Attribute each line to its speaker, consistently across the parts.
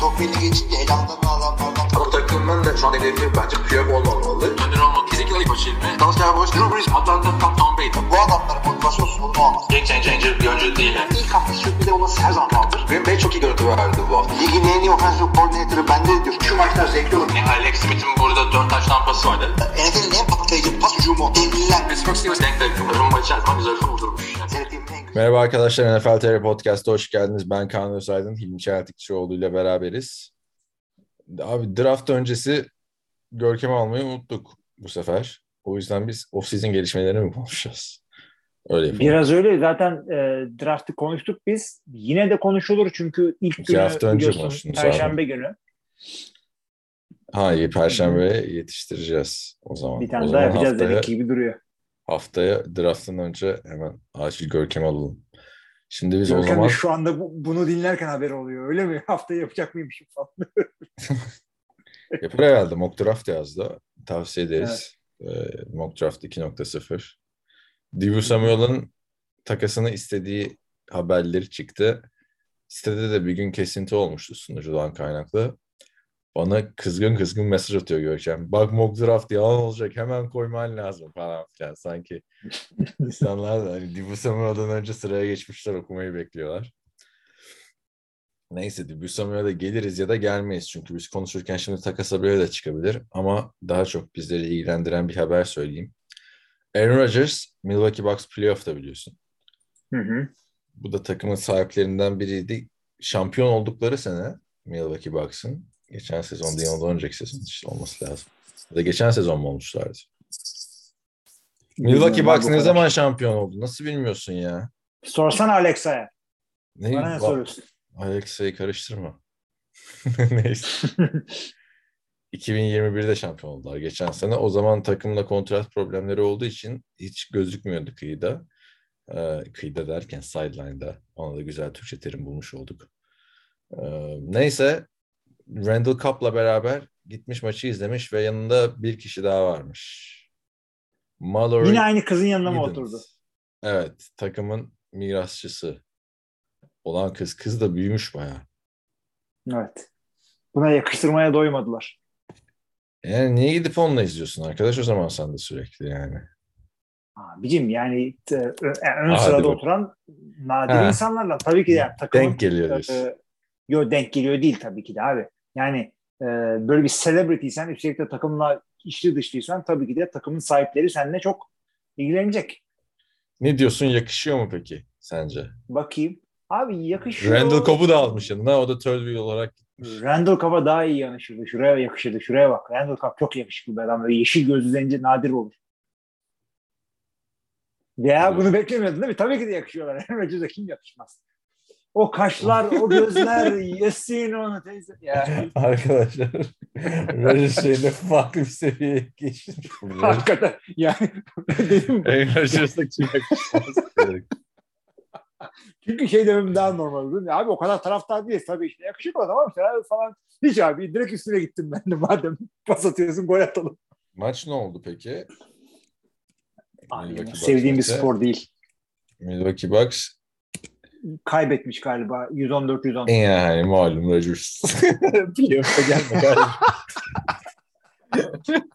Speaker 1: Tokmen'i geçince elamdan adamlardan
Speaker 2: Bu takımın da şu an hedefi bence Piyok olmamalı. Önder olmak Ezekiel Aybaşı ilmi. Dalsya Boş, Drew Brees, Atlanta, Tom, Tom Brady.
Speaker 1: bu adamların motivasyonsuz bunu olmaz.
Speaker 2: Game changer bir oyuncu değil. İlk hafta sürpriz olması her zaman vardır. Green Bay çok iyi görüntü verdi bu hafta.
Speaker 1: Ligin en iyi offensive coordinator'ı bende diyor. Şu maçlar zevkli olur.
Speaker 2: Alex Smith'in burada 4 taş tampası vardı.
Speaker 1: NFL'in en patlayıcı pas hücumu. Devliler.
Speaker 2: Pittsburgh Steelers denk takım. Rumba içerisinde güzel vurdurmuş.
Speaker 3: Merhaba arkadaşlar NFL TR Podcast'a hoş geldiniz. Ben Kaan Özaydın, Hilmi Çeltikçioğlu ile beraberiz. Abi draft öncesi Görkem almayı unuttuk bu sefer. O yüzden biz off-season gelişmelerini mi konuşacağız? Öyle yapalım.
Speaker 4: Biraz öyle. Zaten e, draft'ı konuştuk biz. Yine de konuşulur çünkü ilk
Speaker 3: İki
Speaker 4: günü
Speaker 3: hafta önce konuştunuz
Speaker 4: Perşembe günü.
Speaker 3: Ha iyi Perşembe yetiştireceğiz o zaman.
Speaker 4: Bir
Speaker 3: O
Speaker 4: tane
Speaker 3: zaman
Speaker 4: daha yapacağız
Speaker 3: haftaya,
Speaker 4: dedik gibi duruyor.
Speaker 3: Haftaya draft'tan önce hemen acil Görkem alalım. Şimdi biz o
Speaker 4: Görkem de
Speaker 3: zaman
Speaker 4: şu anda bu- bunu dinlerken haber oluyor. Öyle mi? Haftaya yapacak mıymışım falan.
Speaker 3: yapar herhalde mock draft yazdı. Tavsiye ederiz. Ee, mock draft 2.0. Dibu Samuel'ın takasını istediği haberleri çıktı. Sitede de bir gün kesinti olmuştu sunucudan kaynaklı. Bana kızgın kızgın mesaj atıyor Görkem. Bak mock draft yalan olacak hemen koyman lazım falan filan. Sanki insanlar da hani Dibu Samuel'dan önce sıraya geçmişler okumayı bekliyorlar. Neyse Dibu Samuel'e geliriz ya da gelmeyiz. Çünkü biz konuşurken şimdi takas haberi de çıkabilir. Ama daha çok bizleri ilgilendiren bir haber söyleyeyim. Aaron Rodgers Milwaukee Bucks playoff'ta biliyorsun.
Speaker 4: Hı hı.
Speaker 3: Bu da takımın sahiplerinden biriydi. Şampiyon oldukları sene Milwaukee Bucks'ın. Geçen sezon değil ondan önceki sezon işte olması lazım. Ya da geçen sezon mu olmuşlardı? Milwaukee Bucks
Speaker 4: bu
Speaker 3: ne zaman şampiyon oldu? Nasıl bilmiyorsun ya?
Speaker 4: Sorsana Alexa'ya.
Speaker 3: Ne,
Speaker 4: Bana ne soruyorsun?
Speaker 3: Alexa'yı karıştırma. Neyse. 2021'de şampiyon oldular geçen sene. O zaman takımla kontrat problemleri olduğu için hiç gözükmüyordu kıyıda. Ee, kıyıda derken sideline'da. Ona da güzel Türkçe terim bulmuş olduk. Ee, neyse Randall Cobb'la beraber gitmiş maçı izlemiş ve yanında bir kişi daha varmış. Mallory
Speaker 4: Yine aynı kızın yanına mı
Speaker 3: Giddens.
Speaker 4: oturdu?
Speaker 3: Evet, takımın mirasçısı olan kız. Kız da büyümüş bayağı.
Speaker 4: Evet. Buna yakıştırmaya doymadılar.
Speaker 3: Yani niye gidip onunla izliyorsun arkadaş o zaman sen de sürekli yani.
Speaker 4: Abicim yani e, ö- ön
Speaker 3: Hadi
Speaker 4: sırada
Speaker 3: bak.
Speaker 4: oturan nadir
Speaker 3: Ha.
Speaker 4: insanlarla tabii ki de yani takımın
Speaker 3: Denk geliyor diyorsun.
Speaker 4: e, yo denk geliyor değil tabii ki de abi. Yani e, böyle bir celebritysen üstelik de takımla içli dışlıysan tabii ki de takımın sahipleri seninle çok ilgilenecek.
Speaker 3: Ne diyorsun yakışıyor mu peki sence?
Speaker 4: Bakayım. Abi yakışıyor.
Speaker 3: Randall Cobb'u da almış yanına o da third wheel olarak gitmiş.
Speaker 4: Randall Cobb'a daha iyi yanaşırdı. Şuraya yakışırdı. Şuraya bak. Randall Cobb çok yakışıklı bir adam. Böyle yeşil gözlü zenci nadir olur. Ya
Speaker 3: Evet.
Speaker 4: bunu beklemiyordun değil mi? Tabii ki de yakışıyorlar. Aaron Rodgers'a kim yakışmaz? O kaşlar, o gözler, yesin onu teyze. Ya
Speaker 3: Arkadaşlar Rodgers şeyinde farklı bir seviyeye geçmiş.
Speaker 4: hakikaten yani dedim
Speaker 3: Aaron Rodgers'a kim yakışmaz?
Speaker 4: Çünkü şey demem daha normal. Abi o kadar taraftar değiliz tabii işte. Adam ama işte abi falan. Hiç abi direkt üstüne gittim ben de madem pas atıyorsun gol atalım.
Speaker 3: Maç ne oldu peki?
Speaker 4: Abi, sevdiğim bir spor değil.
Speaker 3: Milwaukee Bucks
Speaker 4: Kaybetmiş galiba 114-110.
Speaker 3: yani malum Rodgers. Playoff'a gelme kardeşim.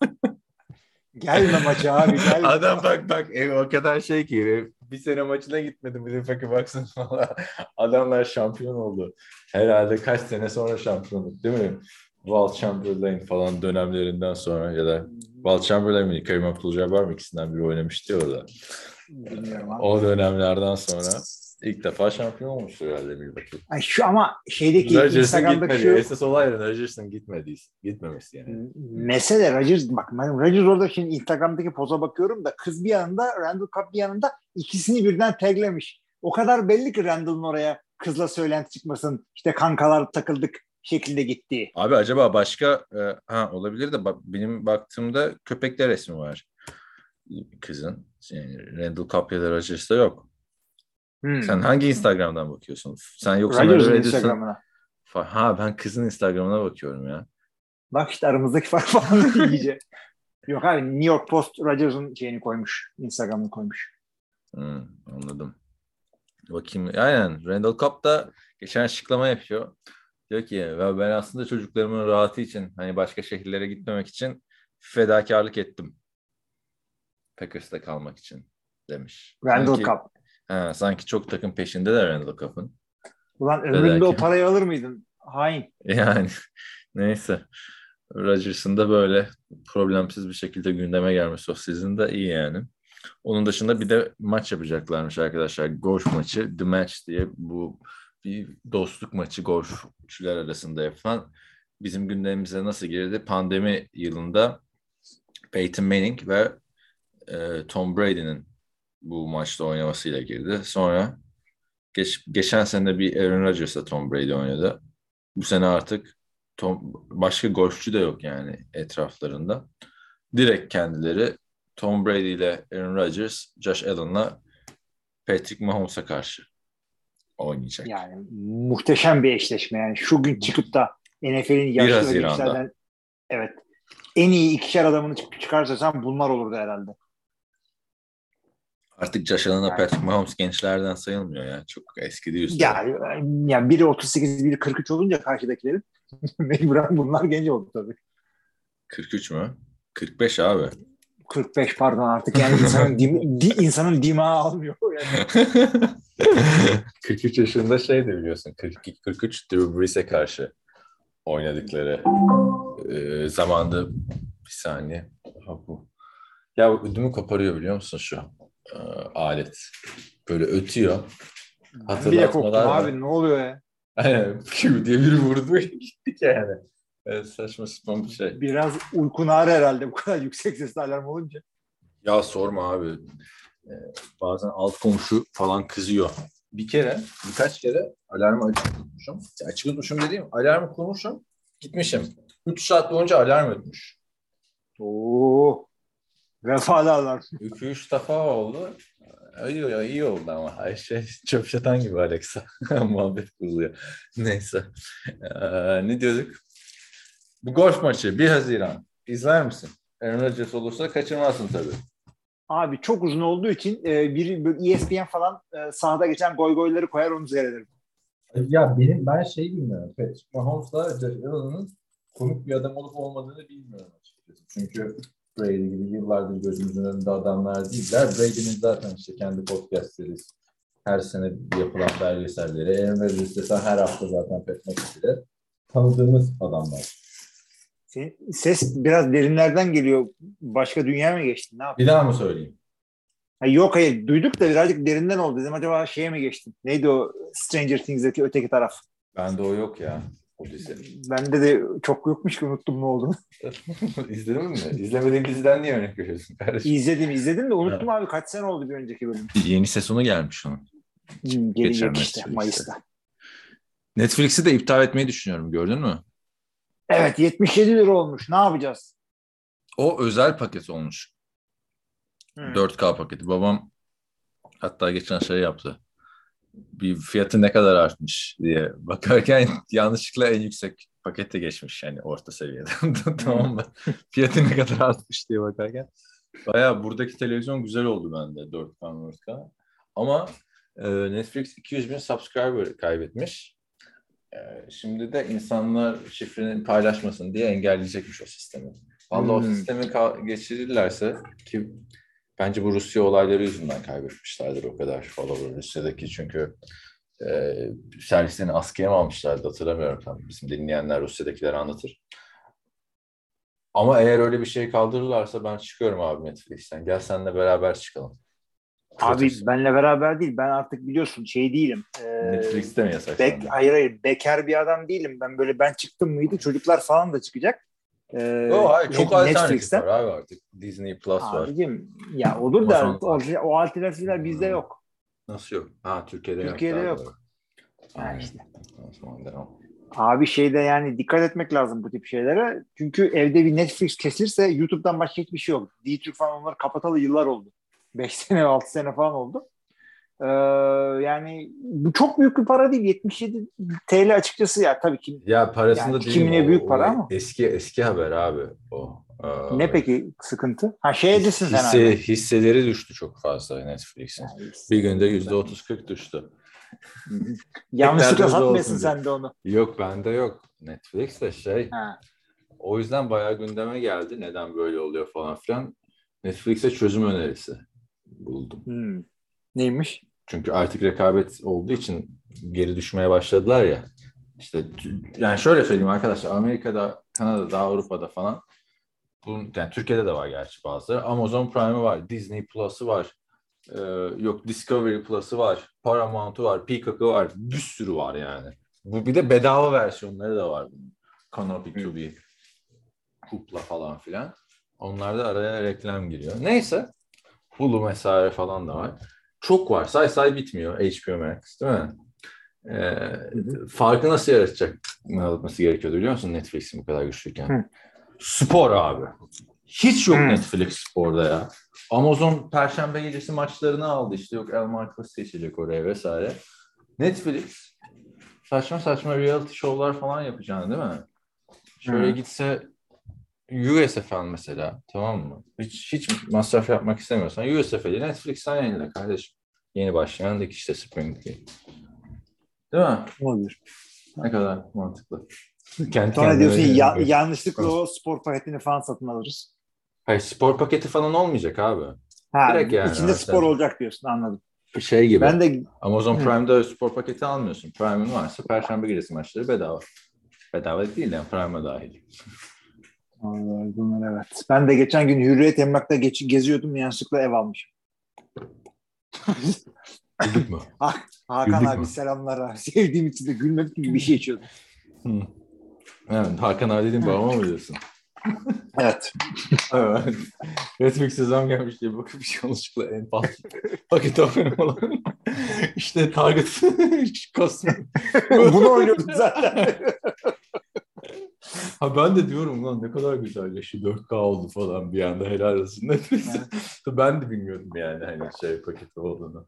Speaker 4: Gelme maça abi gelme.
Speaker 3: Adam bak bak e, o kadar şey ki bir sene maçına gitmedim fakir baksın falan. Adamlar şampiyon oldu. Herhalde kaç sene sonra şampiyonluk değil mi? Walt Chamberlain falan dönemlerinden sonra ya da Walt Chamberlain mi Kareem Abdul-Jabbar mı ikisinden biri oynamıştı ya orada.
Speaker 4: Bilmiyorum abi.
Speaker 3: O dönemlerden sonra ilk defa şampiyon olmuştu herhalde Milwaukee.
Speaker 4: Ay şu ama şeydeki
Speaker 3: Rodgers'ın
Speaker 4: Instagram'daki
Speaker 3: gitmedi.
Speaker 4: şu
Speaker 3: Esas olay Rodgers'ın gitmedi. Gitmemesi yani.
Speaker 4: mesele Rodgers bak ben Rodgers orada şimdi Instagram'daki poza bakıyorum da kız bir yanında Randall Cobb bir yanında ikisini birden taglemiş. O kadar belli ki Randall'ın oraya kızla söylenti çıkmasın işte kankalar takıldık şeklinde gittiği.
Speaker 3: Abi acaba başka e, ha olabilir de bak, benim baktığımda köpekler resmi var. Kızın. Yani Randall Cobb ya da Rodgers'ta yok.
Speaker 4: Hmm.
Speaker 3: Sen hangi Instagram'dan bakıyorsun? Sen yoksa
Speaker 4: Rodgers'ın- Instagram'ına.
Speaker 3: Ha ben kızın Instagram'ına bakıyorum ya.
Speaker 4: Bak işte aramızdaki fark falan iyice. Yok abi New York Post Rodgers'ın şeyini koymuş. Instagram'ını koymuş.
Speaker 3: Hmm, anladım. Bakayım. Aynen. Randall Cobb da geçen açıklama yapıyor. Diyor ki "Ya ben aslında çocuklarımın rahatı için hani başka şehirlere gitmemek için fedakarlık ettim. Packers'ta kalmak için demiş.
Speaker 4: Randall
Speaker 3: sanki,
Speaker 4: Cobb.
Speaker 3: He, sanki çok takım peşinde de Randall Cobb'ın.
Speaker 4: Ulan ömründe o parayı alır mıydın? Hain.
Speaker 3: Yani neyse. Rodgers'ın da böyle problemsiz bir şekilde gündeme gelmesi o sizin de iyi yani. Onun dışında bir de maç yapacaklarmış arkadaşlar. Golf maçı, The Match diye bu bir dostluk maçı golfçüler arasında yapılan bizim gündemimize nasıl girdi? Pandemi yılında Peyton Manning ve e, Tom Brady'nin bu maçta oynamasıyla girdi. Sonra geç, geçen sene bir Aaron Rodgers'la Tom Brady oynadı. Bu sene artık Tom, başka golfçü de yok yani etraflarında. Direkt kendileri Tom Brady ile Aaron Rodgers, Josh Allen'la Patrick Mahomes'a karşı oynayacak.
Speaker 4: Yani muhteşem bir eşleşme yani. Şu gün çıkıp da NFL'in yaşlı ve evet en iyi ikişer adamını çık- çıkarsasan bunlar olurdu herhalde.
Speaker 3: Artık Josh Allen'la
Speaker 4: Yani-
Speaker 3: Patrick Mahomes gençlerden sayılmıyor ya. Çok eski değil.
Speaker 4: Yani, yani biri 38, biri 43 olunca karşıdakilerin mecburen bunlar genç oldu tabii.
Speaker 3: 43 mü? 45 abi.
Speaker 4: 45 pardon artık yani insanın dim, di, insanın dimağı almıyor. Yani.
Speaker 3: 43 yaşında şey de biliyorsun 42 43 Drew Brees'e karşı oynadıkları e, zamanda bir saniye ha bu ya ödümü koparıyor biliyor musun şu e, alet böyle ötüyor Hatırlatmalar var.
Speaker 4: abi ne oluyor ya?
Speaker 3: Aynen diye biri vurdu gittik yani evet, saçma sapan bir şey
Speaker 4: Biraz uykun ağrı herhalde bu kadar yüksek sesli alarm olunca.
Speaker 3: Ya sorma abi. Ee, bazen alt komşu falan kızıyor. Bir kere, birkaç kere alarmı açık tutmuşum. Açık tutmuşum dediğim alarmı kurmuşum. Gitmişim. 3 saat boyunca alarm ötmüş.
Speaker 4: Oo. Vefalı alarm.
Speaker 3: 2-3 defa oldu. İyi, iyi oldu ama. Ayşe çöp şatan gibi Alexa. Muhabbet kuruluyor. Neyse. Ee, ne diyorduk? Bu golf maçı 1 Haziran. İzler misin? Aaron Rodgers olursa kaçırmazsın tabii.
Speaker 4: Abi çok uzun olduğu için e, bir böyle ESPN falan e, sahada geçen goy goyları koyar onu seyrederim.
Speaker 5: Ya benim ben şey bilmiyorum. Patrick Mahomes'la Josh Allen'ın komik bir adam olup olmadığını bilmiyorum açıkçası. Çünkü Brady gibi yıllardır gözümüzün önünde adamlar değiller. Brady'nin zaten işte kendi podcastleri, her sene yapılan belgeselleri, Aaron Rodgers desen her hafta zaten Pat McAfee'de tanıdığımız adamlar.
Speaker 4: Ses biraz derinlerden geliyor. Başka dünya mı geçtin? Ne
Speaker 3: Bir
Speaker 4: yaptın?
Speaker 3: daha mı söyleyeyim?
Speaker 4: Ha, yok hayır duyduk da birazcık derinden oldu. Dedim acaba şeye mi geçtin? Neydi o Stranger Things'deki öteki taraf?
Speaker 3: Bende o yok ya. O dizi.
Speaker 4: Bende de çok yokmuş ki unuttum ne olduğunu.
Speaker 3: İzledin mi? İzlemediğin diziden niye örnek veriyorsun kardeşim?
Speaker 4: İzledim izledim de unuttum abi kaç sene oldu bir önceki bölüm.
Speaker 3: Yeni sezonu gelmiş onun.
Speaker 4: Gelecek
Speaker 3: Geçen
Speaker 4: işte. Mayıs'ta.
Speaker 3: Netflix'i de iptal etmeyi düşünüyorum. Gördün mü?
Speaker 4: Evet 77 lira olmuş. Ne yapacağız?
Speaker 3: O özel paket olmuş.
Speaker 4: Hmm.
Speaker 3: 4K paketi. Babam hatta geçen şey yaptı. Bir fiyatı ne kadar artmış diye bakarken yanlışlıkla en yüksek pakete geçmiş yani orta seviyeden. tamam mı? Fiyatı ne kadar artmış diye bakarken. Baya buradaki televizyon güzel oldu bende 4K 4K. Ama e, Netflix 200 bin subscriber kaybetmiş. E, şimdi de insanlar şifreni paylaşmasın diye engelleyecekmiş o sistemi. Vallahi o
Speaker 4: Hmm.
Speaker 3: sistemi ka- geçirirlerse ki bence bu Rusya olayları yüzünden kaybetmişlerdir o kadar follower. Rusya'daki çünkü e, servislerini askıya mı almışlardı hatırlamıyorum tam. Bizim dinleyenler Rusya'dakiler anlatır. Ama eğer öyle bir şey kaldırırlarsa ben çıkıyorum abi Netflix'ten. Gel seninle beraber çıkalım.
Speaker 4: Abi
Speaker 3: Protest.
Speaker 4: benle beraber değil. Ben artık biliyorsun şey değilim. Ee,
Speaker 3: Netflix'te mi yasak?
Speaker 4: Bek, hayır hayır bekar bir adam değilim. Ben böyle ben çıktım mıydı çocuklar falan da çıkacak. Ee,
Speaker 3: Yo, hayır, çok alternatif var abi artık. Disney Plus var.
Speaker 4: Abicim ya olur da o,
Speaker 3: var.
Speaker 4: o alternatifler bizde
Speaker 3: Hmm.
Speaker 4: yok.
Speaker 3: Nasıl yok? Ha Türkiye'de,
Speaker 4: Türkiye'de
Speaker 3: yok.
Speaker 4: yok. Yani işte. Abi şeyde yani dikkat etmek lazım bu tip şeylere. Çünkü evde bir Netflix kesilirse YouTube'dan başka hiçbir şey yok. D-Türk falan onları kapatalı yıllar oldu. 5 sene 6 sene falan oldu. Ee, yani bu çok büyük bir para değil. 77 TL açıkçası ya tabii ki.
Speaker 3: Ya parasında
Speaker 4: Yani
Speaker 3: değil.
Speaker 4: kimine
Speaker 3: o-
Speaker 4: büyük
Speaker 3: o
Speaker 4: para ama.
Speaker 3: Eski eski haber abi o. Ee,
Speaker 4: Ne peki sıkıntı? Ha şey edesin
Speaker 3: hisse,
Speaker 4: abi.
Speaker 3: hisseleri düştü çok fazla Netflix'in. Bir günde yüzde otuz kırk düştü.
Speaker 4: Yanlışlıkla
Speaker 3: diye.
Speaker 4: sen de onu.
Speaker 3: Yok bende yok. Netflix de şey.
Speaker 4: Ha.
Speaker 3: O yüzden bayağı gündeme geldi. Neden böyle oluyor falan filan. Netflix'e çözüm önerisi buldum.
Speaker 4: Hmm. Neymiş?
Speaker 3: Çünkü artık rekabet olduğu için geri düşmeye başladılar ya. İşte yani şöyle söyleyeyim arkadaşlar Amerika'da, Kanada'da, Avrupa'da falan bunun, yani Türkiye'de de var gerçi bazıları. Amazon Prime'ı var, Disney Plus'ı var. Ee, yok Discovery Plus'ı var, Paramount'u var, Peacock'ı var. Bir sürü var yani. Bu bir de bedava versiyonları da var. Canopy Tubi, Hoopla falan filan. Onlarda araya reklam giriyor. Neyse. Hulu vesaire falan da var. Çok var. Say say bitmiyor HBO Max değil mi? Ee, farkı nasıl yaratacak yaratması gerekiyordu biliyor musun Netflix'in bu kadar güçlüyken?
Speaker 4: Hı.
Speaker 3: Spor abi. Hiç yok
Speaker 4: Hı.
Speaker 3: Netflix sporda ya. Amazon Perşembe gecesi maçlarını aldı işte yok El Marcos seçilecek oraya vesaire. Netflix saçma saçma reality show'lar falan yapacağını değil mi? Şöyle
Speaker 4: Hı.
Speaker 3: gitse USFL mesela tamam mı? Hiç, hiç masraf yapmak istemiyorsan USFL'i Netflix'ten yayınla kardeşim. Yeni başlayan lig işte Spring League. Değil mi?
Speaker 4: Olabilir.
Speaker 3: Ne kadar mantıklı. Kendi
Speaker 4: Sonra diyorsun ya, yanlışlıkla o spor paketini falan satın alırız.
Speaker 3: Hayır spor paketi falan olmayacak abi.
Speaker 4: Ha,
Speaker 3: Direkt yani
Speaker 4: içinde
Speaker 3: mesela.
Speaker 4: spor olacak diyorsun anladım.
Speaker 3: Şey gibi.
Speaker 4: Ben de
Speaker 3: Amazon. Prime'da spor paketi almıyorsun. Prime'ın varsa Perşembe gecesi maçları bedava. Bedava değil yani Prime'a dahil.
Speaker 4: Vallahi bunlar evet. Ben de geçen gün Hürriyet Emlak'ta geç, geziyordum yanlışlıkla ev almışım.
Speaker 3: Duyduk mu?
Speaker 4: Hakan
Speaker 3: Güldük
Speaker 4: abi
Speaker 3: mü?
Speaker 4: selamlar abi. Sevdiğim için de gülmek gibi bir şey içiyordum.
Speaker 3: Hı. Evet, Hakan abi dediğin babama mı diyorsun?
Speaker 4: Evet.
Speaker 3: Evet. Netflix'e zam gelmiş diye bakıp bir şey yanlışlıkla en pahalı paket offering olan işte Target kostüm.
Speaker 4: Bunu oynuyordum zaten.
Speaker 3: Ha ben de diyorum lan ne kadar güzel ya şu 4K oldu falan bir anda helal olsun Netflix'e. ben de bilmiyordum yani hani şey paketi olduğunu.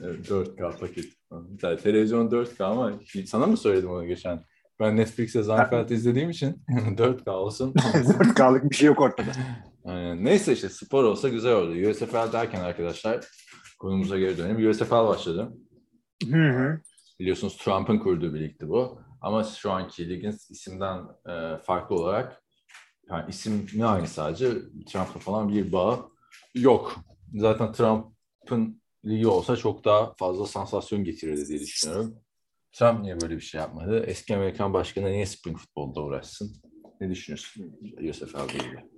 Speaker 3: Ee, 4K paket. Mesela televizyon 4K ama sana mı söyledim onu geçen? Ben Netflix'e Seinfeld izlediğim için 4K olsun.
Speaker 4: 4K'lık bir şey yok ortada.
Speaker 3: Aynen. Neyse işte spor olsa güzel oldu. USFL derken arkadaşlar konumuza geri dönelim. USFL başladı.
Speaker 4: Hı hı.
Speaker 3: Biliyorsunuz Trump'ın kurduğu bir ligdi bu. Ama şu anki ligin isimden e, farklı olarak yani isim ne aynı sadece Trump'la falan bir bağı yok. Zaten Trump'ın ligi olsa çok daha fazla sansasyon getirirdi diye düşünüyorum. Trump niye böyle bir şey yapmadı? Eski Amerikan başkanı niye spring futbolda uğraşsın? Ne düşünüyorsun ile ilgili?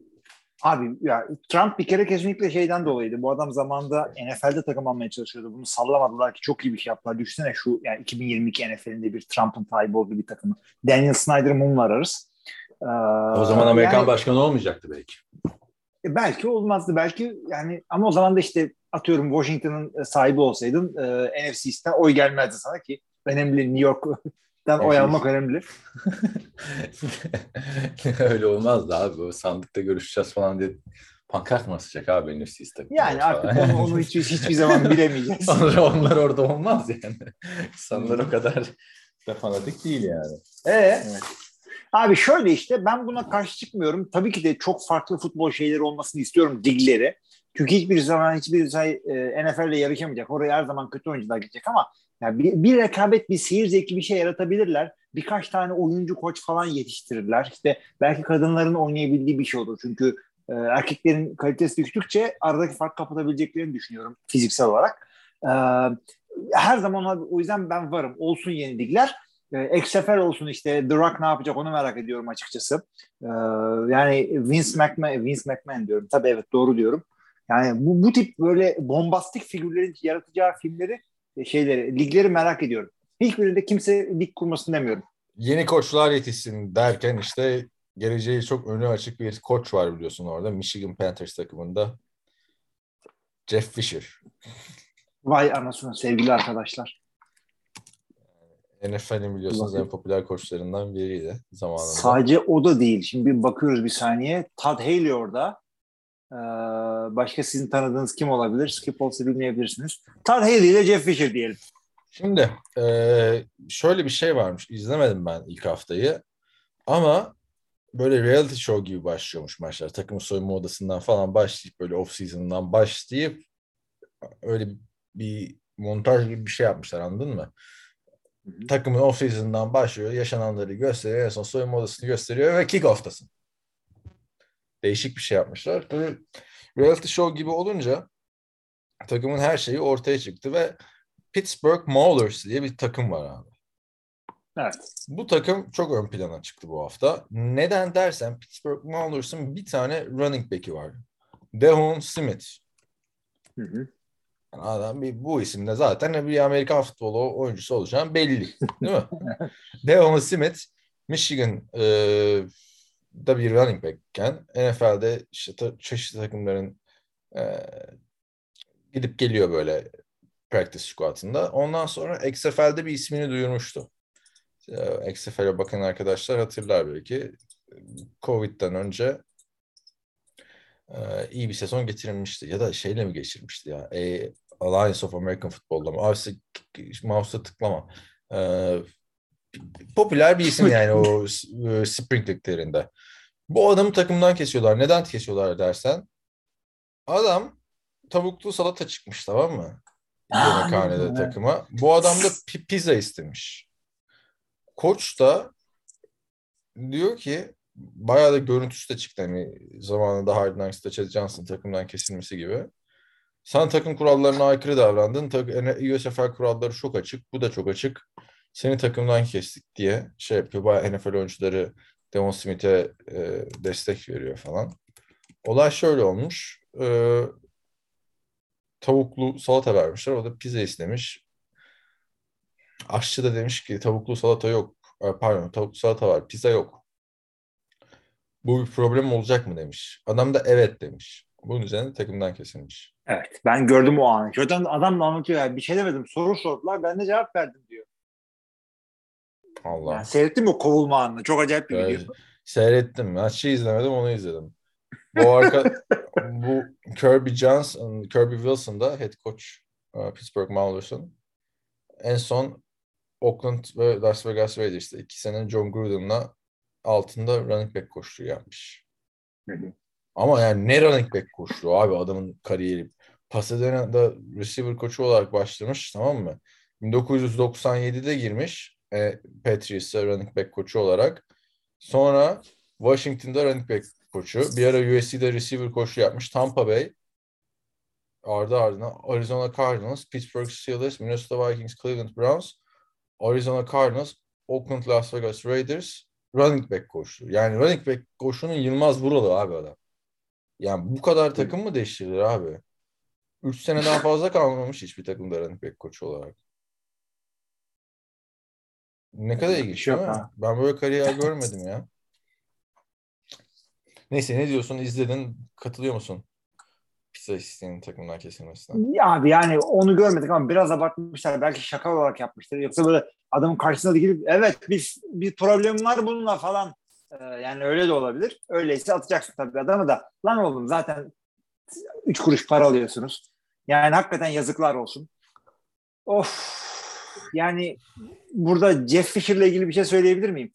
Speaker 4: Abi ya Trump bir kere kesinlikle şeyden dolayıydı. Bu adam zamanında NFL'de takım almaya çalışıyordu. Bunu sallamadılar ki çok iyi bir şey yaptılar. Düşünsene şu yani 2022 NFL'inde bir Trump'ın sahibi olduğu bir takımı. Daniel Snyder mumla ararız. Ee,
Speaker 3: O zaman Amerikan
Speaker 4: yani-
Speaker 3: başkanı olmayacaktı belki.
Speaker 4: E, belki olmazdı belki yani ama o zaman da işte atıyorum Washington'ın e, sahibi olsaydın e, NFC East'ten oy gelmezdi sana ki önemli New York'tan oy
Speaker 3: NFC
Speaker 4: almak önemli.
Speaker 3: Öyle olmazdı abi. O sandıkta görüşeceğiz falan diye pankart mı asacak abi benim sistem?
Speaker 4: Yani artık onu, onu hiç, hiçbir zaman bilemeyeceğiz.
Speaker 3: Sonra onlar orada olmaz yani. İnsanlar o kadar da fanatik değil yani. Ee?
Speaker 4: Abi şöyle işte ben buna karşı çıkmıyorum. Tabii ki de çok farklı futbol şeyleri olmasını istiyorum ligleri. Çünkü hiçbir zaman hiçbir şey e, NFL ile yarışamayacak. Oraya her zaman kötü oyuncular gidecek ama yani bir, bir rekabet, bir seyir zevki bir şey yaratabilirler. Birkaç tane oyuncu koç falan yetiştirirler. İşte belki kadınların oynayabildiği bir şey olur. Çünkü e, erkeklerin kalitesi düştükçe aradaki fark kapatabileceklerini düşünüyorum fiziksel olarak. E, her zaman o yüzden ben varım. Olsun yeni ligler. E, XFL olsun işte The Rock ne yapacak onu merak ediyorum açıkçası. E, yani Vince McMahon, Vince McMahon diyorum. Tabii evet doğru diyorum. Yani bu, bu tip böyle bombastik figürlerin yaratacağı filmleri, şeyleri, ligleri merak ediyorum. Hiçbirinde kimse lig kurmasını demiyorum.
Speaker 3: Yeni koçlar yetişsin derken işte geleceği çok önü açık bir koç var biliyorsun orada. Michigan Panthers takımında. Jeff Fisher.
Speaker 4: Vay anasını sevgili arkadaşlar.
Speaker 3: NFL'in biliyorsunuz en popüler koçlarından biriydi zamanında.
Speaker 4: Sadece o da değil. Şimdi bir bakıyoruz bir saniye. Todd Haley orada. Ee, başka sizin tanıdığınız kim olabilir? Skip olsa bilmeyebilirsiniz. Haley ile Jeff Fisher diyelim.
Speaker 3: Şimdi eee, şöyle bir şey varmış. İzlemedim ben ilk haftayı. Ama böyle reality show gibi başlıyormuş maçlar. Takım soyunma odasından falan başlayıp böyle off season'dan başlayıp öyle bir montaj gibi bir şey yapmışlar anladın mı? Takımın off season'dan başlıyor, yaşananları gösteriyor, en son soyunma odasını gösteriyor ve kick-off'tasın. Değişik bir şey yapmışlar. Böyle reality show gibi olunca takımın her şeyi ortaya çıktı ve Pittsburgh Maulers diye bir takım var abi.
Speaker 4: Evet.
Speaker 3: Bu takım çok ön plana çıktı bu hafta. Neden dersen Pittsburgh Maulers'ın bir tane running back'i var. Devon Smith.
Speaker 4: Hı hı.
Speaker 3: Yani adam bir, bu isimde zaten bir Amerikan futbolu oyuncusu olacağım belli. Değil mi? Devon Smith Michigan e, da bir running back'ken NFL'de işte ta- çeşitli takımların e, gidip geliyor böyle practice squad'ında. Ondan sonra XFL'de bir ismini duyurmuştu. E, XFL'e bakan arkadaşlar hatırlar belki. Covid'den önce e, iyi bir sezon getirilmişti. Ya da şeyle mi geçirmişti ya? E, Alliance of American Football'da mı? Abi mouse'a tıklama. E, popüler bir isim yani o e, Spring League'lerinde. Bu adamı takımdan kesiyorlar. Neden kesiyorlar dersen adam tavuklu salata çıkmış tamam mı? Yemekhanede takıma. Bu adam da pi- pizza istemiş. Koç da diyor ki bayağı da görüntüsü de çıktı. Hani zamanında Hard Knocks'ta Chad Johnson takımdan kesilmesi gibi. Sen takım kurallarına aykırı davrandın. Tak USFL kuralları çok açık. Bu da çok açık. Seni takımdan kestik diye şey yapıyor. Bayağı NFL oyuncuları Devon Smith'e e, destek veriyor falan. Olay şöyle olmuş. E, tavuklu salata vermişler. O da pizza istemiş. Aşçı da demiş ki tavuklu salata yok. E, Pardon tavuklu salata var. Pizza yok. Bu bir problem olacak mı demiş. Adam da evet demiş. Bunun üzerine takımdan kesilmiş.
Speaker 4: Evet. Ben gördüm o anı. Zaten adam da anlatıyor. Yani bir şey demedim. Soru sordular. Ben de cevap verdim.
Speaker 3: Allah.
Speaker 4: Yani seyrettin mi kovulma anını? Çok acayip bir
Speaker 3: Evet,
Speaker 4: video.
Speaker 3: seyrettim. Maçı izlemedim onu izledim. Bu arka bu Kirby Johnson, Kirby Wilson da head coach e, Pittsburgh Maulers'ın. En son Oakland ve Las Vegas Raiders'te iki sene John Gruden'la altında running back koştuğu yapmış.
Speaker 4: Hı hı.
Speaker 3: Ama yani ne running back koştuğu abi adamın kariyeri. Pasadena'da receiver koçu olarak başlamış tamam mı? 1997'de girmiş e, Patriots'a running back koçu olarak. Sonra Washington'da running back koçu. Bir ara USC'de receiver koçu yapmış. Tampa Bay, ardı ardına Arizona Cardinals, Pittsburgh Steelers, Minnesota Vikings, Cleveland Browns, Arizona Cardinals, Oakland Las Vegas Raiders running back koçu. Yani running back koçunun Yılmaz Vuralı abi adam. Yani bu kadar takım mı değiştirilir abi? 3 seneden fazla kalmamış hiçbir takımda running back koçu olarak. Ne kadar ilginç
Speaker 4: şey
Speaker 3: değil mi?
Speaker 4: ha.
Speaker 3: Ben böyle kariyer görmedim ya. Neyse ne diyorsun? İzledin. Katılıyor musun? Pizza isteğinin takımdan kesilmesine.
Speaker 4: Ya abi yani onu görmedik ama biraz abartmışlar. Belki şaka olarak yapmışlar. Yoksa böyle adamın karşısına da gidip evet biz bir problem var bununla falan. Ee, yani öyle de olabilir. Öyleyse atacaksın tabii adamı da. Lan oğlum zaten üç kuruş para alıyorsunuz. Yani hakikaten yazıklar olsun. Of. Yani burada Jeff Fisher'la ilgili bir şey söyleyebilir miyim?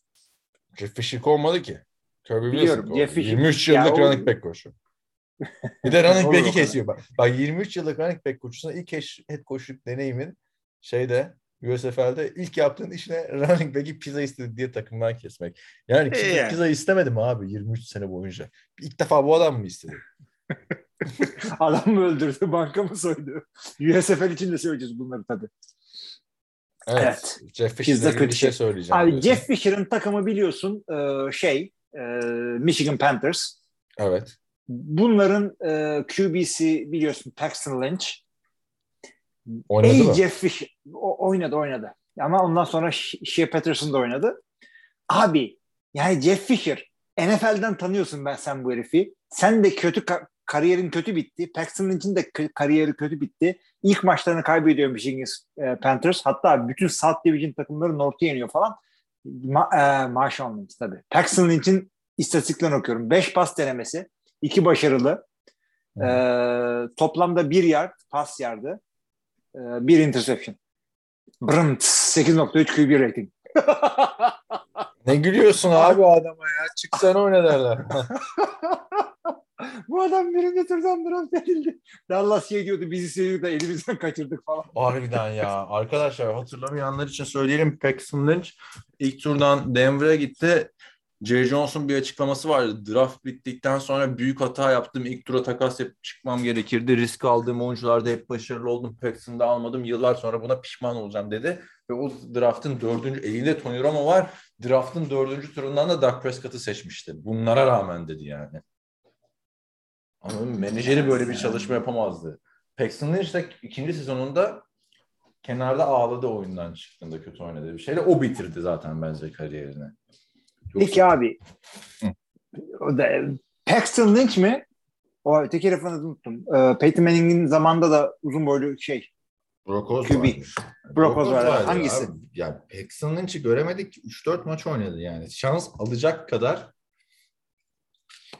Speaker 3: Jeff Fisher olmadı ki. Kirby
Speaker 4: Biliyorum, Jeff. Fisher.
Speaker 3: 23
Speaker 4: Ya
Speaker 3: yıllık
Speaker 4: o-
Speaker 3: running back koçu. Bir de running back'i kesiyor. Bak, bak 23 yıllık running back koçusuna ilk head coachluk deneyimin şeyde USFL'de ilk yaptığın işine running back'i pizza istedi diye takımdan kesmek. Yani pizza,
Speaker 4: Yani.
Speaker 3: pizza istemedim abi 23 sene boyunca. İlk defa bu adam mı istedi?
Speaker 4: Adam mı öldürdü, banka mı soydu? USFL için de söyleyeceğiz bunları tabii.
Speaker 3: Evet.
Speaker 4: Evet.
Speaker 3: Jeff Fisher'la ilgili bir şey söyleyeceğim.
Speaker 4: Abi
Speaker 3: diyorsun.
Speaker 4: Jeff Fisher'ın takımı biliyorsun e, şey e, Michigan Panthers.
Speaker 3: Evet.
Speaker 4: Bunların e, QB'si biliyorsun Paxton Lynch.
Speaker 3: Oynadı
Speaker 4: Ey
Speaker 3: mı?
Speaker 4: Jeff Fisher. O, oynadı oynadı. Ama ondan sonra Sh- Shea Patterson da oynadı. Abi yani Jeff Fisher NFL'den tanıyorsun ben sen bu herifi. Sen de kötü ka- kariyerin kötü bitti. Paxton Lynch'in de kariyeri kötü bitti. İlk maçlarını kaybediyor Michigan e, Panthers. Hatta bütün South Division takımları North'u yeniyor falan. Ma- e, Marshawn Lynch tabii. Paxton Lynch'in istatistiklerini okuyorum. 5 pas denemesi, 2 başarılı, Ee, toplamda bir yard, pas yardı. Bir interception. Brımt. 8.3 QB rating.
Speaker 3: Ne gülüyorsun abi o adama ya? Çıksana oyna derler.
Speaker 4: Bu adam birinci turdan draft edildi. Dallas şey diyordu bizi seviyor da elimizden kaçırdık falan.
Speaker 3: Harbiden ya. Arkadaşlar hatırlamayanlar için söyleyelim. Paxton Lynch ilk turdan Denver'a gitti. Jerry Jones'un bir açıklaması vardı. Draft bittikten sonra büyük hata yaptım. İlk tura takas yapıp çıkmam gerekirdi. Risk aldığım oyuncularda hep başarılı oldum. Paxton'da almadım. Yıllar sonra buna pişman olacağım dedi. Ve o draftın dördüncü, elinde Tony Romo var. Draftın dördüncü turundan da Dak Prescott'ı seçmişti. Bunlara rağmen dedi yani. Ama menajeri böyle bir çalışma yapamazdı. Paxton Lynch de ikinci sezonunda kenarda ağladı oyundan çıktığında kötü oynadığı bir şeyle. O bitirdi zaten bence kariyerini. Yoksa-
Speaker 4: Peki abi. O da, Paxton Lynch mi? O öteki herifin adını unuttum. Ee, Peyton Manning'in zamanında da uzun boylu şey.
Speaker 3: Brock Osweiler.
Speaker 4: Brock Osweiler. Hangisi?
Speaker 3: Abi, ya Paxton Lynch'i göremedik. 3-4 maç oynadı yani. Şans alacak kadar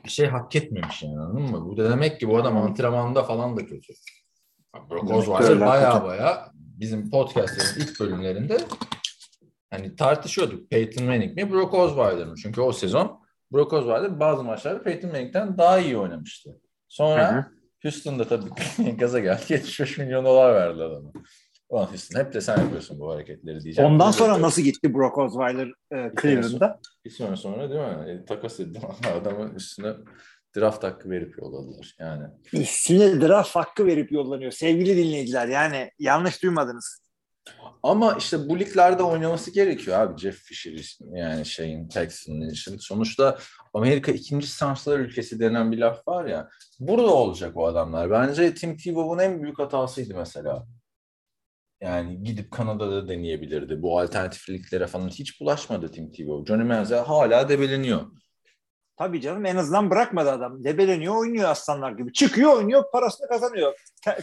Speaker 3: bir şey hak etmemiş yani anladın mı? Bu da demek ki bu adam antrenmanda falan da kötü. Brock Osweiler baya baya bizim podcastlerin ilk bölümlerinde hani tartışıyorduk. Peyton Manning mi Brock Osweiler mi? Çünkü o sezon Brock Osweiler bazı maçlarda Peyton Manning'den daha iyi oynamıştı. Sonra
Speaker 4: Hı hı.
Speaker 3: Houston'da tabii gaza geldi. 75 milyon dolar verdi adama. Ulan Houston hep de sen yapıyorsun bu hareketleri diyeceğim.
Speaker 4: Ondan sonra nasıl gitti Brock Osweiler e, Cleveland'da?
Speaker 3: Bir sene sonra değil mi? E, takas edildi. Adamın üstüne draft hakkı verip yolladılar. Yani
Speaker 4: Üstüne draft hakkı verip yollanıyor. Sevgili dinleyiciler yani yanlış duymadınız.
Speaker 3: Ama işte bu liglerde oynaması gerekiyor abi. Jeff Fisher ismi yani şeyin Texan'ın için. Sonuçta Amerika ikinci şanslar ülkesi denen bir laf var ya. Burada olacak o adamlar. Bence Tim Tebow'un en büyük hatasıydı mesela. Yani gidip Kanada'da deneyebilirdi. Bu alternatif liglere falan hiç bulaşmadı Tim Tebow. Johnny Manziel hala debeleniyor.
Speaker 4: Tabii canım en azından bırakmadı adam. Debeleniyor oynuyor aslanlar gibi. Çıkıyor oynuyor parasını kazanıyor. Te-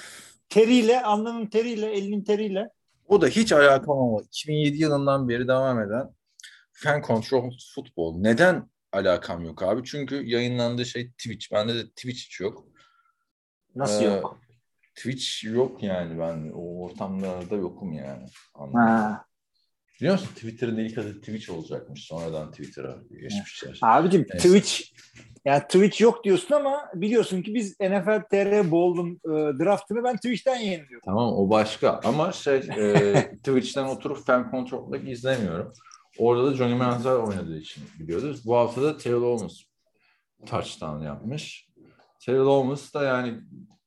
Speaker 4: teriyle, alnının teriyle, elinin teriyle.
Speaker 3: O da hiç alakam ama 2007 yılından beri devam eden fan control futbol. Neden alakam yok abi? Çünkü yayınlandığı şey Twitch. Bende de Twitch hiç yok.
Speaker 4: Nasıl
Speaker 3: Ee,
Speaker 4: yok?
Speaker 3: Twitch yok yani ben o ortamlarda yokum yani. Anladın mı?
Speaker 4: Ha.
Speaker 3: Biliyor musun Twitter'ın ilk adı Twitch olacakmış. Sonradan Twitter'a geçmişler.
Speaker 4: Abicim
Speaker 3: Neyse.
Speaker 4: Twitch yani Twitch yok diyorsun ama biliyorsun ki biz NFL TR Bowl'un e, draftını ben Twitch'ten yayınlıyorum.
Speaker 3: Tamam o başka ama şey e, Twitch'ten oturup fan control'da izlemiyorum. Orada da Johnny Manziel oynadığı için biliyoruz. Bu hafta da Terrell Owens touchdown yapmış. Terrell Owens da yani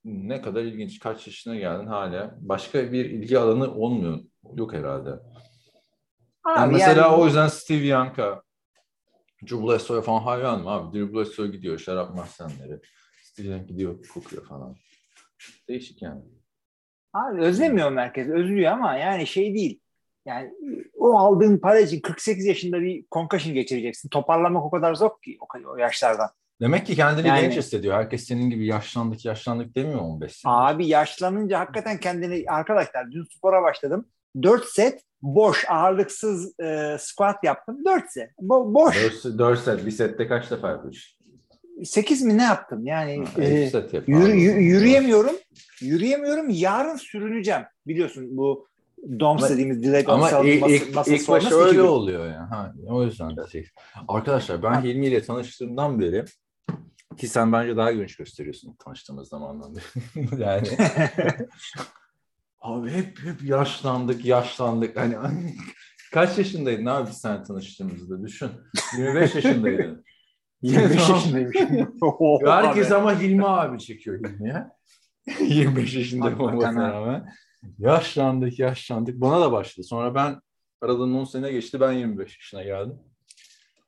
Speaker 3: ne kadar ilginç. Kaç yaşına geldin hala. Başka bir ilgi alanı olmuyor. Yok herhalde.
Speaker 4: Abi
Speaker 3: mesela
Speaker 4: yani-
Speaker 3: o yüzden Steve Young'a Drew Bledsoe'ya falan hayranım abi. Bledsoe gidiyor şarap mahzenleri. Steve Young gidiyor kokuyor falan. Değişik yani.
Speaker 4: Abi özlemiyor merkez. Özlüyor ama yani şey değil. Yani o aldığın para için 48 yaşında bir concussion geçireceksin. Toparlamak o kadar zor ki o, o yaşlardan.
Speaker 3: Demek ki kendini
Speaker 4: Yani-
Speaker 3: genç hissediyor. Herkes senin gibi yaşlandık yaşlandık demiyor 15 sene.
Speaker 4: Abi yaşlanınca hakikaten kendini arkadaşlar dün spora başladım. 4 set boş ağırlıksız e, squat yaptım. 4 set. Bo- boş.
Speaker 3: 4, 4 set. Bir sette kaç defa yapıyorsun?
Speaker 4: 8 mi ne yaptım? Yani
Speaker 3: Ha,
Speaker 4: e,
Speaker 3: set yap.
Speaker 4: Yürü, yü-
Speaker 3: Anladım.
Speaker 4: yürüyemiyorum. Yürüyemiyorum. Yarın sürüneceğim. Biliyorsun bu DOMS dediğimiz delayed
Speaker 3: Ama ilk, ilk, ilk
Speaker 4: iki
Speaker 3: öyle oluyor yani. Ha, o yüzden de şey. Arkadaşlar ben Hilmi ile tanıştığımdan beri ki sen bence daha genç gösteriyorsun tanıştığımız zamandan beri. yani abi hep hep yaşlandık yaşlandık. Hani kaç yaşındaydın abi sen tanıştığımızda düşün. 25 yaşındaydın.
Speaker 4: 25
Speaker 3: Tamam.
Speaker 4: yaşındayım.
Speaker 3: Herkes ama Hilmi abi çekiyor Hilmi'ye. 25 yaşında
Speaker 4: Hakikaten
Speaker 3: olmasına rağmen. Yaşlandık yaşlandık. Bana da başladı. Sonra ben aradan 10 sene geçti. Ben 25 yaşına geldim.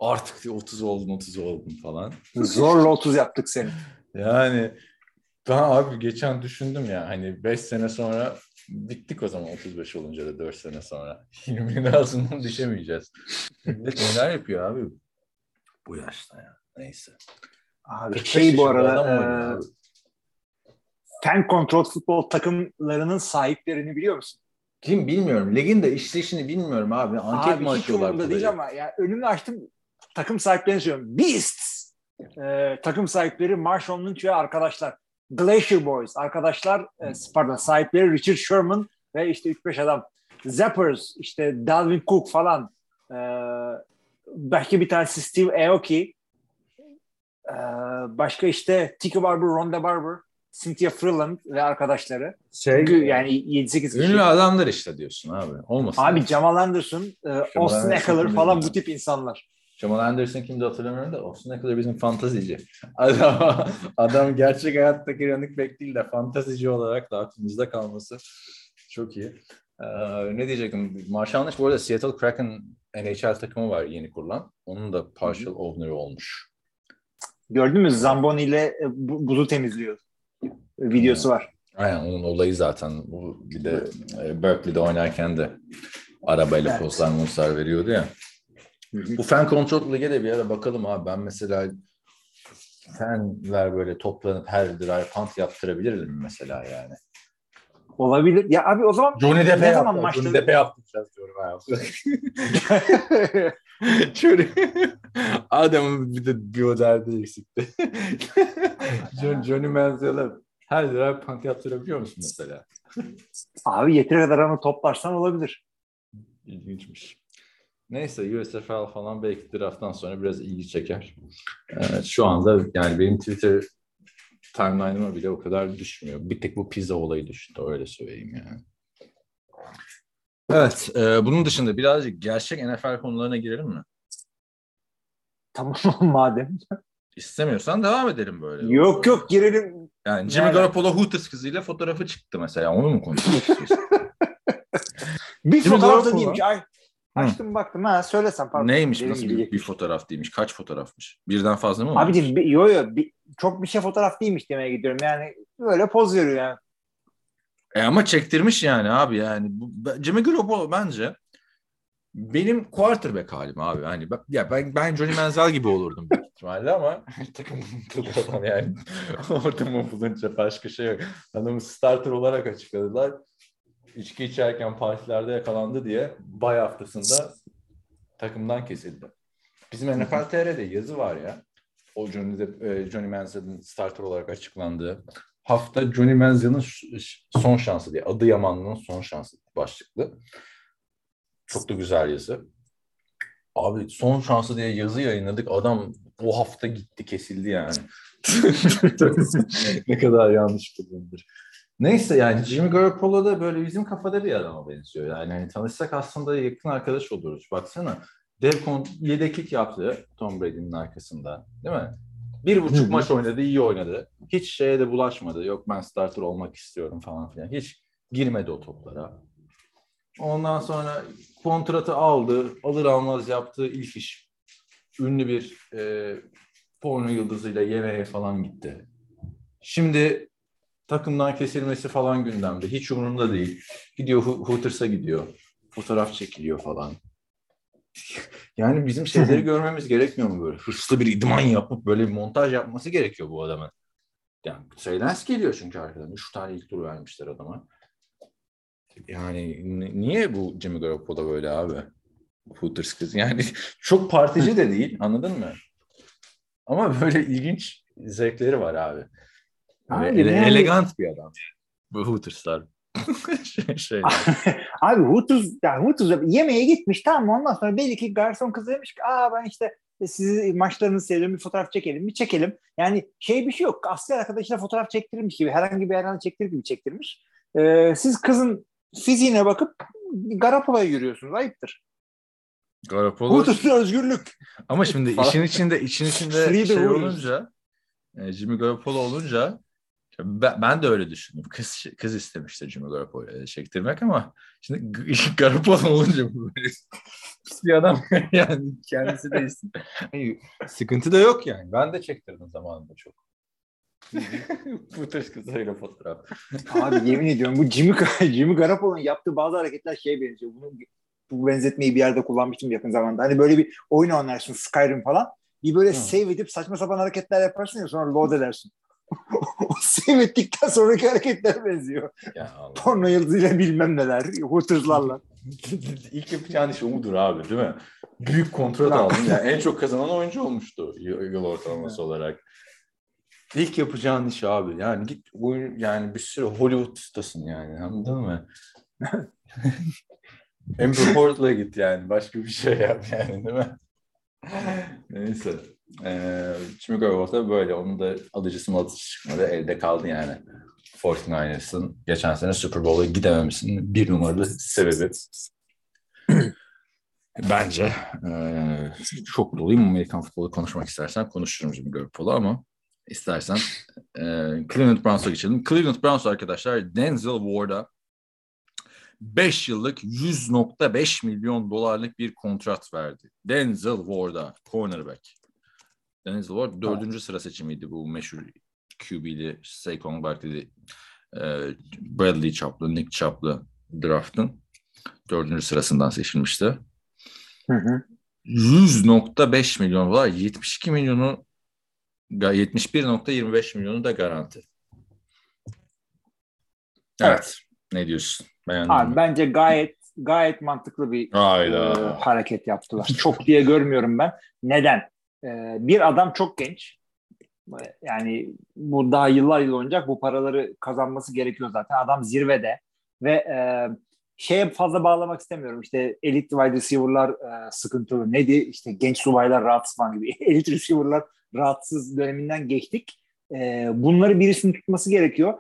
Speaker 3: Artık diyor 30 oldum 30 oldum falan.
Speaker 4: Zorla 30 yaptık seni.
Speaker 3: Yani ben abi geçen düşündüm ya hani 5 sene sonra bittik o zaman 35 olunca da 4 sene sonra. Hilmi'nin ağzından düşemeyeceğiz. Millet neler yapıyor abi bu yaşta ya. Neyse.
Speaker 4: Abi
Speaker 3: 45
Speaker 4: şey bu arada e,
Speaker 3: abi.
Speaker 4: fan control futbol takımlarının sahiplerini biliyor musun?
Speaker 3: Kim bilmiyorum. Ligin de işleyişini bilmiyorum abi. Anket
Speaker 4: Abi
Speaker 3: mi
Speaker 4: hiç
Speaker 3: açıyorlar?
Speaker 4: umurumda
Speaker 3: burada
Speaker 4: değil ama ya önümü açtım takım sahiplerini söylüyorum. Beasts! E, takım sahipleri Marshall Lynch ve arkadaşlar. Glacier Boys arkadaşlar e, pardon sahipleri Richard Sherman ve işte 3-5 adam. Zappers işte Dalvin Cook falan e, belki bir tanesi Steve Aoki e, başka işte Tiki Barber, Ronda Barber Cynthia Freeland ve arkadaşları.
Speaker 3: Şey,
Speaker 4: Yani 7-8 kişi.
Speaker 3: ünlü adamlar işte diyorsun abi. Olmasın.
Speaker 4: Abi Jamal Anderson, e, Austin Eckler falan bu tip insanlar.
Speaker 5: Jamal Anderson kimdi hatırlamıyorum da Austin Eckler bizim fantazici. Adam, adam gerçek hayattaki running back değil de fantazici olarak da aklımızda kalması çok iyi. Ee, ne diyecektim? Marshall Lynch bu arada Seattle Kraken NHL takımı var yeni kurulan. Onun da partial owner'ı olmuş.
Speaker 4: Gördün mü? Zamboni ile e, bu- buzu temizliyor. Videosu var.
Speaker 3: Aynen onun olayı zaten. Bu bir de e, Berkeley'de oynarken de arabayla
Speaker 4: Evet.
Speaker 3: pozlar veriyordu ya. Bu fan kontrol lige de bir ara bakalım abi. Ben mesela fanler böyle toplanıp her drive punt yaptırabilirim mesela yani.
Speaker 4: Olabilir. Ya abi o zaman
Speaker 3: Johnny Depp'e
Speaker 4: Ne zaman maçları-
Speaker 3: Johnny Depp'e yaptıracağız diyorum abi. Şöyle adamın bir de bir derdi eksikti. John, Johnny Manziel'e her drive punt yaptırabiliyor musun mesela?
Speaker 4: abi yeteri kadar ama toplarsan olabilir.
Speaker 3: İlginçmiş. Neyse USFL falan belki drafttan sonra biraz ilgi çeker. Evet, şu anda yani benim Twitter timeline'ıma bile o kadar düşmüyor. Bir tek bu pizza olayı düştü öyle söyleyeyim yani. Evet, e, bunun dışında birazcık gerçek NFL konularına girelim mi?
Speaker 4: Tamam madem.
Speaker 3: İstemiyorsan devam edelim böyle.
Speaker 4: Yok yok girelim.
Speaker 3: Yani Jimmy
Speaker 4: Nereden?
Speaker 3: Garoppolo Hooters kızıyla fotoğrafı çıktı mesela. Onu mu konuşmak istiyorsun?
Speaker 4: Bir
Speaker 3: Jimmy
Speaker 4: fotoğrafta
Speaker 3: Garoppolo.
Speaker 4: değilmiş. Ay, açtım baktım ha söylesem pardon.
Speaker 3: Neymiş?
Speaker 4: Benim
Speaker 3: Nasıl bir, bir fotoğraf değilmiş? Kaç fotoğrafmış? Birden fazla mı var?
Speaker 4: Abicim bir- yo yo bir, çok bir şey fotoğraf değilmiş demeye gidiyorum. Yani böyle poz veriyor yani.
Speaker 3: E ama çektirmiş yani abi yani. Jimmy Garoppolo bence benim quarterback halim abi. Hani ben, ya ben, ben Johnny Manziel gibi olurdum büyük ihtimalle ama takım adam yani ortamı bulunca başka şey yok. Adamı starter olarak açıkladılar. İçki içerken partilerde yakalandı diye bay haftasında takımdan kesildi. Bizim NFL TR'de yazı var ya. O Johnny, Depp- e, Johnny Manziel'in starter olarak açıklandığı hafta Johnny Manziel'in son şansı diye. Adı Yamanlı'nın son şansı başlıklı. Çok da güzel yazı. Abi son şansı diye yazı yayınladık. Adam o hafta gitti kesildi yani. ne kadar yanlış bir durumdur. Neyse yani Jimmy Garoppolo da böyle bizim kafada bir adama benziyor. Yani hani tanışsak aslında yakın arkadaş oluruz. Baksana. Devcon yedeklik yaptı Tom Brady'nin arkasında. Değil mi? Bir buçuk maç oynadı, iyi oynadı. Hiç şeye de bulaşmadı. Yok ben starter olmak istiyorum falan filan. Hiç girmedi o toplara. Ondan sonra kontratı aldı. Alır almaz yaptığı ilk iş. Ünlü bir e, porno yıldızıyla yemeğe falan gitti. Şimdi takımdan kesilmesi falan gündemde. Hiç umurunda değil. Gidiyor Ho- Hooters'a gidiyor. Fotoğraf çekiliyor falan. Yani bizim şeyleri görmemiz gerekmiyor mu böyle? Hırslı bir idman yapıp böyle bir montaj yapması gerekiyor bu adamın. Yani Trey geliyor çünkü arkadan. Üç tane ilk tur vermişler adama. Yani niye bu Jimmy Garoppolo böyle abi? Hooters kız. Yani çok partici de değil anladın mı? Ama böyle ilginç zevkleri var abi.
Speaker 4: Abi
Speaker 3: ele-
Speaker 4: yani-
Speaker 3: elegant bir adam. Bu Hooters'lar. şey, şeyler.
Speaker 4: Abi Hooters, yani Hooters yemeğe gitmiş tamam? Ondan sonra belli ki garson kız demiş ki aa ben işte sizi maçlarınızı seviyorum bir fotoğraf çekelim bir çekelim. Yani şey bir şey yok. Asker arkadaşıyla fotoğraf çektirmiş gibi herhangi bir yerden çektirir gibi çektirmiş. Ee, siz kızın fiziğine bakıp Garoppolo'ya yürüyorsunuz. Ayıptır.
Speaker 3: Garoppolo
Speaker 4: Hooters'ta özgürlük.
Speaker 3: Ama şimdi işin içinde işin içinde şey olunca e, Jimmy Garoppolo olunca ben, ben de öyle düşündüm. Kız kız istemişti Jimmy Garoppolo'ya çektirmek ama şimdi Garoppolo olunca bu böyle pis bir adam yani kendisi de sıkıntı da yok yani. Ben de çektirdim zamanında çok. bu tür kızlarıyla fotoğraf.
Speaker 4: Abi yemin ediyorum bu Jimmy, Jimmy Garoppolo'nun yaptığı bazı hareketler şeye benziyor. Bunu, bu benzetmeyi bir yerde kullanmıştım yakın zamanda. Hani böyle bir oyun oynarsın Skyrim falan. Bir böyle
Speaker 3: Hı.
Speaker 4: save edip saçma sapan hareketler yaparsın ya sonra load edersin. o save ettikten sonraki hareketler benziyor.
Speaker 3: Ya Allah.
Speaker 4: Porno yıldızıyla bilmem neler. Hooters'larla.
Speaker 3: İlk yapacağın iş umudur abi değil mi? Büyük kontrat aldın. Yani en çok kazanan oyuncu olmuştu yıl ortalaması olarak. İlk yapacağın iş abi. Yani git oyun yani bir sürü Hollywood ustasın yani anladın mı? Amber Ford'la git yani. Başka bir şey yap yani değil mi? Neyse. Ee, Jimmy Garoppolo böyle. Onun da alıcısı malıcısı çıkmadı. Elde kaldı yani. 49ers'ın geçen sene Super Bowl'a gidememesinin bir numaralı sebebi. Bence. Ee, çok doluyum. Amerikan futbolu konuşmak istersen konuşurum Jimmy Garoppolo ama istersen e, Cleveland Browns'a geçelim. Cleveland Browns arkadaşlar Denzel Ward'a 5 yıllık 100.5 milyon dolarlık bir kontrat verdi. Denzel Ward'a cornerback. Denzel Ward dördüncü sıra seçimiydi bu meşhur QB'li Saquon Barkley'li Bradley Chap'lı, Nick Chap'lı draft'ın dördüncü sırasından seçilmişti.
Speaker 4: Hı hı.
Speaker 3: 100.5 milyon dolar 72 milyonu 71.25 milyonu da garanti. Evet. Ne diyorsun? Beğendin
Speaker 4: Abi
Speaker 3: mi?
Speaker 4: bence gayet gayet mantıklı bir
Speaker 3: Hayda.
Speaker 4: e, hareket yaptılar. Çok diye görmüyorum ben. Neden? E, bir adam çok genç. Yani bu daha yıllar yıl oynayacak. Bu paraları kazanması gerekiyor zaten. Adam zirvede ve e, şeye fazla bağlamak istemiyorum. İşte elit wide receiver'lar e, sıkıntılı. Neydi? İşte genç subaylar rahatsız falan gibi. elit receiver'lar rahatsız döneminden geçtik. E, bunları birisinin tutması gerekiyor.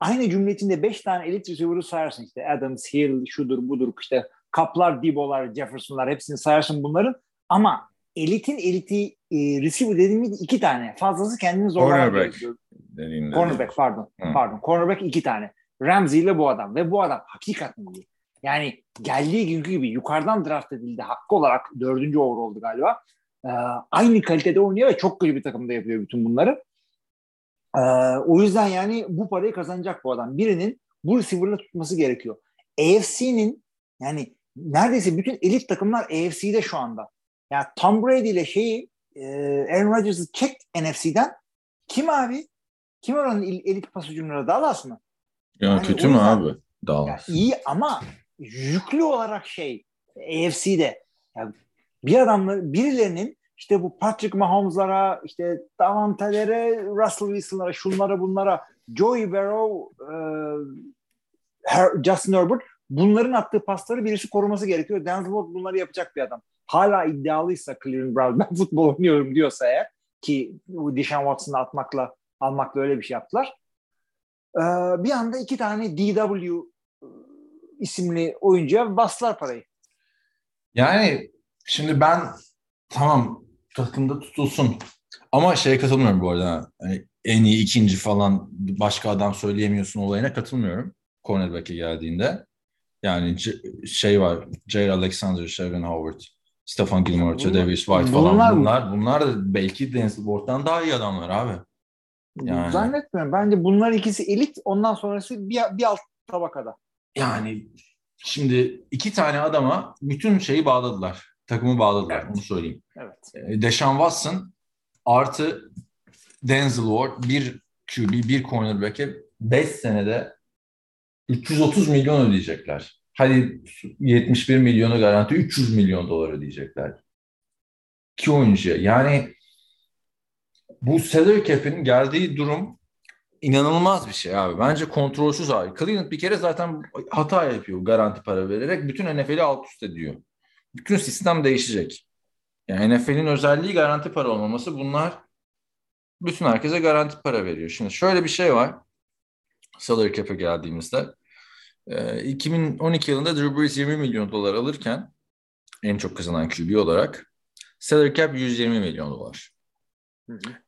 Speaker 4: Aynı cümle içinde 5 tane elit receiver'ı sayarsın işte. Adams, Hill, şudur budur işte Kaplar, Debo'lar, Jefferson'lar hepsini sayarsın bunların. Ama elitin eliti e, receiver dediğimiz iki tane. Fazlası kendini zorlar.
Speaker 3: Cornerback.
Speaker 4: Cornerback pardon.
Speaker 3: Hı.
Speaker 4: Pardon. Cornerback iki tane. Ramsey ile bu adam. Ve bu adam hakikaten iyi. Yani geldiği günkü gibi yukarıdan draft edildi. Hakkı olarak dördüncü over oldu galiba. Ee, aynı kalitede oynuyor ve çok kötü bir takımda yapıyor bütün bunları. Ee, o yüzden yani bu parayı kazanacak bu adam. Birinin bu receiver'la tutması gerekiyor. AFC'nin yani neredeyse bütün elit takımlar AFC'de şu anda. Yani Tom Brady ile şeyi e, Aaron Rodgers'ı çek NFC'den. Kim abi? Kim oranın elit pas hücumları? Dallas mı?
Speaker 3: Ya
Speaker 4: Yani
Speaker 3: kötü mü abi?
Speaker 4: Ya
Speaker 3: Dallas.
Speaker 4: iyi ama yüklü olarak şey AFC'de yani bir adamla birilerinin işte bu Patrick Mahomes'lara işte Davante'lere Russell Wilson'lara şunlara bunlara Joey Burrow e, Her- Justin Herbert bunların attığı pasları birisi koruması gerekiyor. Denzel Ward bunları yapacak bir adam. Hala iddialıysa Cleveland Browns ben futbol oynuyorum diyorsa eğer ki Deshaun Watson'ı atmakla almakla öyle bir şey yaptılar. Ee, bir anda iki tane DW isimli oyuncuya bastılar parayı.
Speaker 3: Yani şimdi ben tamam takımda tutulsun ama şeye katılmıyorum bu arada. Hani en iyi ikinci falan başka adam söyleyemiyorsun olayına katılmıyorum. Cornerback'e geldiğinde. Yani şey var. Jair Alexander, Sherman Howard, Stefan Gilmore, Davis White falan
Speaker 4: bunlar-
Speaker 3: bunlar bunlar da belki Denzel Ward'dan daha iyi adamlar abi. Yani.
Speaker 4: Zannetmiyorum. Bence bunlar ikisi elit. Ondan sonrası bir, bir alt tabakada.
Speaker 3: Yani şimdi iki tane adama bütün şeyi bağladılar. Takımı bağladılar.
Speaker 4: Evet.
Speaker 3: Onu söyleyeyim.
Speaker 4: Evet.
Speaker 3: E, Deshaun Watson artı Denzel Ward bir QB, bir cornerback'e 5 senede 330 milyon ödeyecekler. Hadi 71 milyonu garanti 300 milyon dolar ödeyecekler. İki oyuncuya. Yani bu salary cap'in geldiği durum inanılmaz bir şey abi. Bence kontrolsüz abi. Cleveland bir kere zaten hata yapıyor garanti para vererek. Bütün NFL'i alt üst ediyor. Bütün sistem değişecek. Yani NFL'in özelliği garanti para olmaması. Bunlar bütün herkese garanti para veriyor. Şimdi şöyle bir şey var. Salary cap'e geldiğimizde. E, 2012 yılında Drew Brees 20 milyon dolar alırken en çok kazanan QB olarak salary cap 120 milyon dolar.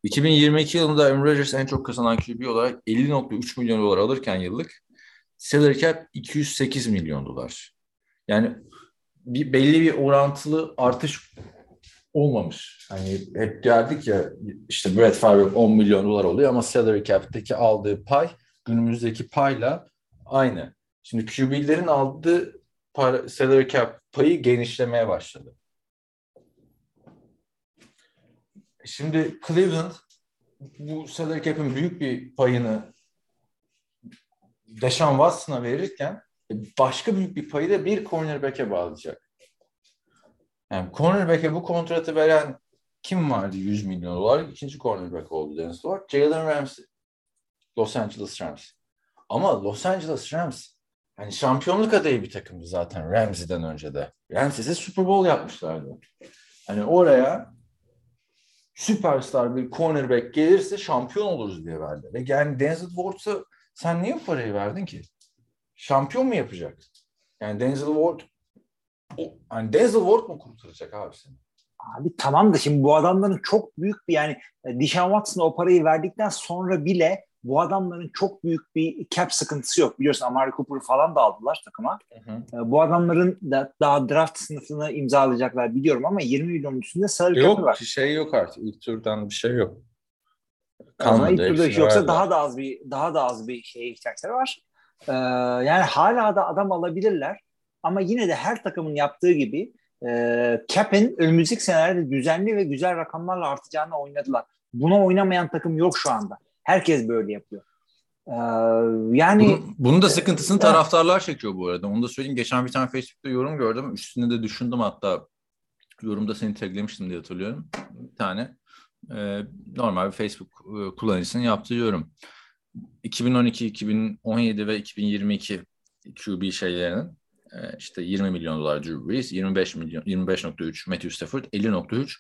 Speaker 3: 2022 yılında Aaron Rodgers en çok kazanan QB olarak 50.3 milyon dolar alırken yıllık salary cap 208 milyon dolar. Yani bir belli bir orantılı artış olmamış. Hani hep geldik ya işte Brett Favre 10 milyon dolar oluyor ama salary cap'teki aldığı pay günümüzdeki payla aynı. Şimdi QB'lerin aldığı para, salary cap payı genişlemeye başladı. Şimdi Cleveland bu salary cap'in büyük bir payını Deshaun Watson'a verirken başka büyük bir payı da bir cornerback'e bağlayacak. Yani cornerback'e bu kontratı veren kim vardı 100 milyon dolar? İkinci cornerback oldu Dennis Ward. Jalen Ramsey. Los Angeles Rams. Ama Los Angeles Rams hani şampiyonluk adayı bir takımdı zaten Ramsey'den önce de. Ramsey'se Super Bowl yapmışlardı. Hani oraya süperstar bir cornerback gelirse şampiyon oluruz diye verdi. Ve yani Denzel Ward'a sen niye bu parayı verdin ki? Şampiyon mu yapacak? Yani Denzel Ward o, hani Denzel Ward mu kurtaracak abi seni?
Speaker 4: Abi tamam da şimdi bu adamların çok büyük bir yani Deshaun Watson'a o parayı verdikten sonra bile bu adamların çok büyük bir cap sıkıntısı yok. Biliyorsun Amari Cooper'ı falan da aldılar takıma.
Speaker 3: Hı hı.
Speaker 4: E, Bu adamların da daha draft sınıfını imzalayacaklar biliyorum ama 20 milyon üstünde salary cap'i
Speaker 3: Yok
Speaker 4: var.
Speaker 3: şey yok artık. İlk turdan bir şey yok.
Speaker 4: Ama ilk
Speaker 3: Kalmadı,
Speaker 4: turda yoksa
Speaker 3: verdiler.
Speaker 4: daha da az bir daha da az bir şeye ihtiyaçları var. Ee, yani hala da adam alabilirler ama yine de her takımın yaptığı gibi e, cap'in önümüzdeki senelerde düzenli ve güzel rakamlarla artacağını oynadılar. Buna oynamayan takım yok şu anda. Herkes böyle yapıyor. Ee, yani
Speaker 3: Bunun, bunun da sıkıntısını
Speaker 4: Evet.
Speaker 3: taraftarlar çekiyor bu arada. Onu da söyleyeyim. Geçen bir tane Facebook'ta yorum gördüm. Üstünde de düşündüm hatta. Yorumda seni taglemiştim diye hatırlıyorum. Bir tane e, normal bir Facebook e, kullanıcısının yaptığı yorum. 2012, 2017 ve 2022 QB şeylerinin e, işte 20 milyon dolar Drew Brees, 25 milyon 25.3 Matthew Stafford, 50.3